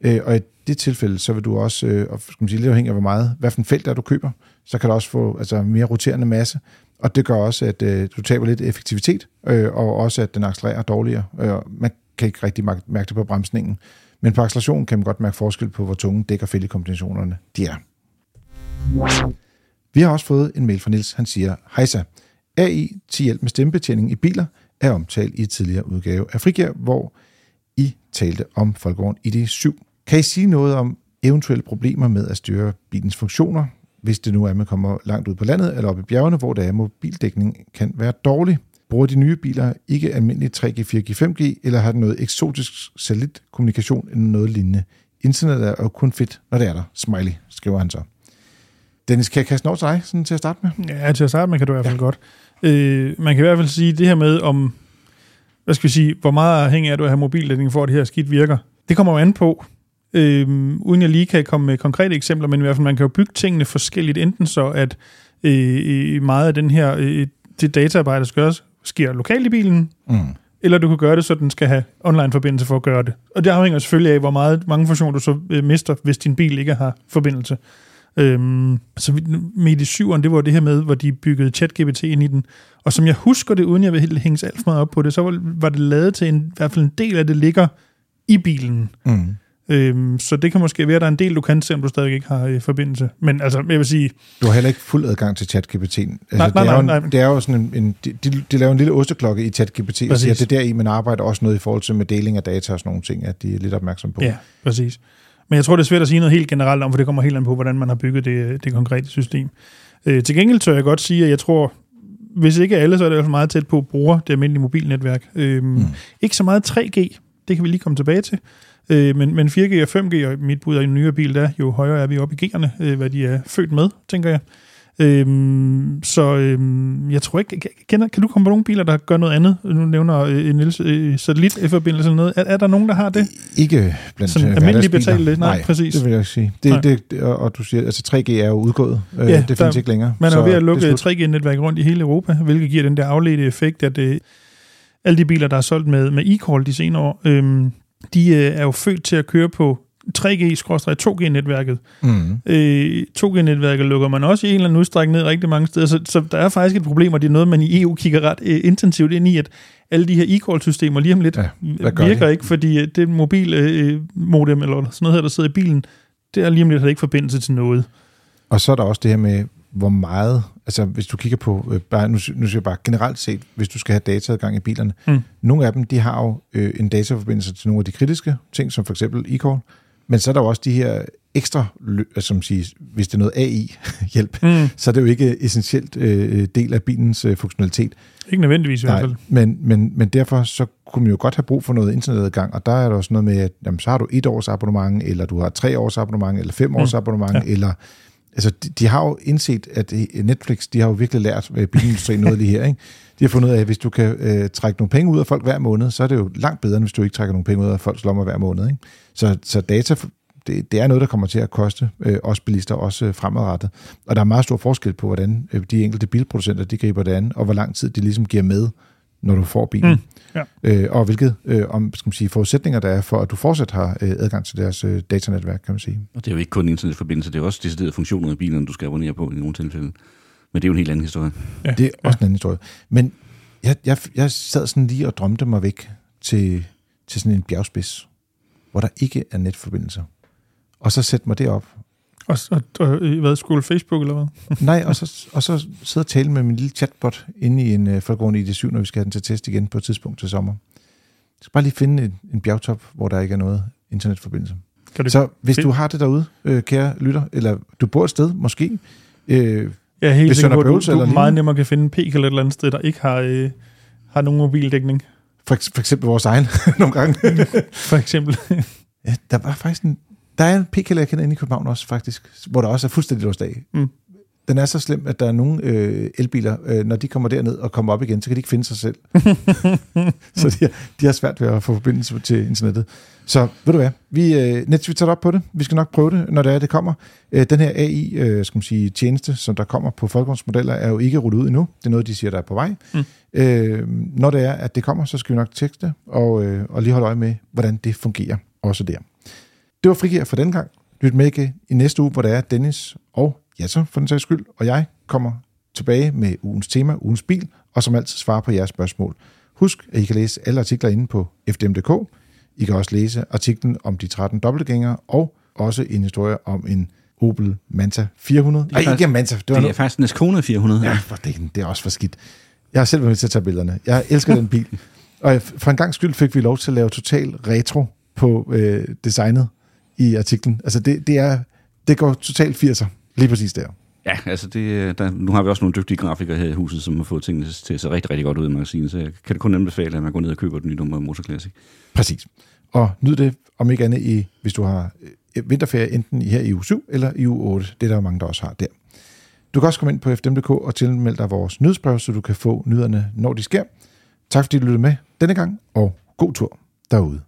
Øh, og det tilfælde, så vil du også, øh, og skal man sige, lidt afhængig af hvor meget, hvad for en felt der du køber, så kan du også få altså, mere roterende masse, og det gør også, at øh, du taber lidt effektivitet, øh, og også at den accelererer dårligere. Øh, man kan ikke rigtig mærke det på bremsningen, men på acceleration kan man godt mærke forskel på, hvor tunge dæk- og fældekombinationerne de er. Vi har også fået en mail fra Nils. Han siger, Hejsa, AI til hjælp med stemmebetjening i biler er omtalt i et tidligere udgave af Frigær, hvor I talte om Folkevogn ID7. Kan I sige noget om eventuelle problemer med at styre bilens funktioner, hvis det nu er, at man kommer langt ud på landet eller op i bjergene, hvor der er mobildækning kan være dårlig? Bruger de nye biler ikke almindelig 3G, 4G, 5G, eller har den noget eksotisk satellitkommunikation eller noget lignende? Internet er jo kun fedt, når det er der. Smiley, skriver han så. Dennis, kan jeg kaste noget til dig sådan til at starte med? Ja, til at starte med kan du i hvert fald ja. godt. Øh, man kan i hvert fald sige det her med, om, hvad skal vi sige, hvor meget afhængig er du af at have mobildækning for, at det her skidt virker. Det kommer jo an på, øh, uden jeg lige kan komme med konkrete eksempler, men i hvert fald man kan jo bygge tingene forskelligt, enten så at øh, meget af den her, øh, det dataarbejde, der skal gøres, sker lokalt i bilen, Mm. eller du kan gøre det, så den skal have online-forbindelse for at gøre det. Og det afhænger selvfølgelig af, hvor meget, mange funktioner du så øh, mister, hvis din bil ikke har forbindelse. Øhm, så med i 7'eren, det var det her med, hvor de byggede ChatGPT ind i den. Og som jeg husker det, uden jeg vil helt hænge alt for meget op på det, så var, var det lavet til en, i hvert fald en del af det ligger i bilen. Mm. Øhm, så det kan måske være, at der er en del, du kan, selvom du stadig ikke har øh, forbindelse. Men altså, jeg vil sige, Du har heller ikke fuld adgang til ChatGPT. Altså, Nej, nej, det, er jo en, nej, nej. det er jo sådan en, en de, de, laver en lille osteklokke i ChatGPT, og siger, at det er der i, man arbejder også noget i forhold til med deling af data og sådan nogle ting, at de er lidt opmærksom på. Ja, præcis. Men jeg tror, det er svært at sige noget helt generelt om, for det kommer helt an på, hvordan man har bygget det, det konkrete system. Øh, til gengæld tør jeg godt sige, at jeg tror, hvis ikke alle, så er det jo meget tæt på at bruge det almindelige mobilnetværk. Øhm, mm. Ikke så meget 3G, det kan vi lige komme tilbage til. Øh, men, men 4G og 5G, og mit bud af en nyere bil, der jo højere er vi oppe i G'erne, øh, hvad de er født med, tænker jeg. Øhm, så øhm, jeg tror ikke, kender, kan du komme på nogle biler, der gør noget andet? Nu nævner øh, Niels øh, satellit-forbindelse eller noget. Er, er der nogen, der har det? Ikke blandt Sådan almindeligt betalt Nej, Nej, præcis. det vil jeg sige. Det, det, og, og du siger, altså 3G er jo udgået. Øh, ja, det findes der, ikke længere. Man er ved at lukke 3G-netværk rundt i hele Europa, hvilket giver den der afledte effekt, at det, alle de biler, der er solgt med, med e-call de senere år, øhm, de øh, er jo født til at køre på 3G-2G-netværket. Mm. Øh, 2G-netværket lukker man også i en eller anden udstrækning ned rigtig mange steder, så, så der er faktisk et problem, og det er noget, man i EU kigger ret øh, intensivt ind i, at alle de her e-call-systemer lige om lidt ja, virker det? ikke, fordi øh, det mobile øh, modem, eller sådan noget her, der sidder i bilen, det er lige om lidt har ikke forbindelse til noget. Og så er der også det her med, hvor meget, altså hvis du kigger på, øh, bare, nu, nu siger jeg bare generelt set, hvis du skal have dataadgang i bilerne, mm. nogle af dem, de har jo øh, en dataforbindelse til nogle af de kritiske ting, som for eksempel e-call, men så er der jo også de her ekstra, altså, som siger, hvis det er noget AI-hjælp, mm. så er det jo ikke essentielt øh, del af bilens øh, funktionalitet. Ikke nødvendigvis i hvert fald. Men, men, men derfor så kunne man jo godt have brug for noget internetadgang, og der er der også noget med, at jamen, så har du et års abonnement, eller du har tre års abonnement, eller fem års mm. abonnement, ja. eller altså, de, de har jo indset, at øh, Netflix, de har jo virkelig lært øh, bilindustrien noget lige her, ikke? De har fundet ud af, at hvis du kan øh, trække nogle penge ud af folk hver måned, så er det jo langt bedre, end hvis du ikke trækker nogle penge ud af folks lommer hver måned, ikke? Så, så data, det, det er noget, der kommer til at koste øh, os bilister, også øh, fremadrettet. Og der er meget stor forskel på, hvordan øh, de enkelte bilproducenter, de griber det an, og hvor lang tid de ligesom giver med, når du får bilen. Mm. Ja. Øh, og hvilke øh, om, skal man sige, forudsætninger der er for, at du fortsat har øh, adgang til deres øh, datanetværk, kan man sige. Og det er jo ikke kun internetforbindelse, det er også deciderede funktioner i bilen, du skal abonnere på i nogle tilfælde. Men det er jo en helt anden historie. Ja. Det er også ja. en anden historie. Men jeg, jeg, jeg sad sådan lige og drømte mig væk til, til sådan en bjergspids, hvor der ikke er netforbindelser. Og så sætte mig det op. Og, og, og hvad, skulle Facebook eller hvad? Nej, og så, og så sidde og tale med min lille chatbot inde i en uh, folkevogn i det 7, når vi skal have den til test igen på et tidspunkt til sommer. Jeg skal bare lige finde en, en bjergtop, hvor der ikke er noget internetforbindelse. Kan du så hvis du har det derude, øh, kære lytter, eller du bor et sted, måske, øh, jeg er helt sikker på, at du, du meget nemmere kan finde en pik eller et eller andet sted, der ikke har, øh, har nogen mobildækning. For, for eksempel vores egen nogle gange. for eksempel. ja, der var faktisk en, der er en pik jeg kender inde i København også faktisk, hvor der også er fuldstændig dag. Mm. Den er så slem, at der er nogle øh, elbiler, øh, når de kommer derned og kommer op igen, så kan de ikke finde sig selv. så de har, de har svært ved at få forbindelse til internettet. Så ved du hvad, vi, øh, net, vi tager op på det. Vi skal nok prøve det, når det er, det kommer. Øh, den her AI, øh, skal man sige, tjeneste, som der kommer på folkevognsmodeller, er jo ikke rullet ud endnu. Det er noget, de siger, der er på vej. Mm. Øh, når det er, at det kommer, så skal vi nok tekste og, øh, og lige holde øje med, hvordan det fungerer også der. Det var Frigir for den gang. Lyt med ikke i næste uge, hvor der er Dennis og Jasser, for den sags skyld, og jeg kommer tilbage med ugens tema, ugens bil, og som altid svare på jeres spørgsmål. Husk, at I kan læse alle artikler inde på fdm.dk. I kan også læse artiklen om de 13 dobbeltgængere, og også en historie om en Opel Manta 400. Nej, ikke Manta. Det, var det er faktisk en Escona 400. Ja, for det, det er også for skidt. Jeg har selv været med til at tage billederne. Jeg elsker den bil. Og for en gang skyld fik vi lov til at lave total retro på øh, designet i artiklen. Altså det, det, er, det går totalt 80'er, lige præcis der. Ja, altså det, der, nu har vi også nogle dygtige grafikere her i huset, som har fået tingene til at se rigtig, rigtig godt ud i magasinet, så jeg kan det kun anbefale, at man går ned og køber den nye nummer Motor Classic. Præcis. Og nyd det, om ikke andet, i, hvis du har øh, vinterferie enten her i uge 7 eller i uge 8. Det er der mange, der også har der. Du kan også komme ind på fdm.dk og tilmelde dig vores nyhedsbrev, så du kan få nyhederne, når de sker. Tak fordi du lyttede med denne gang, og god tur derude.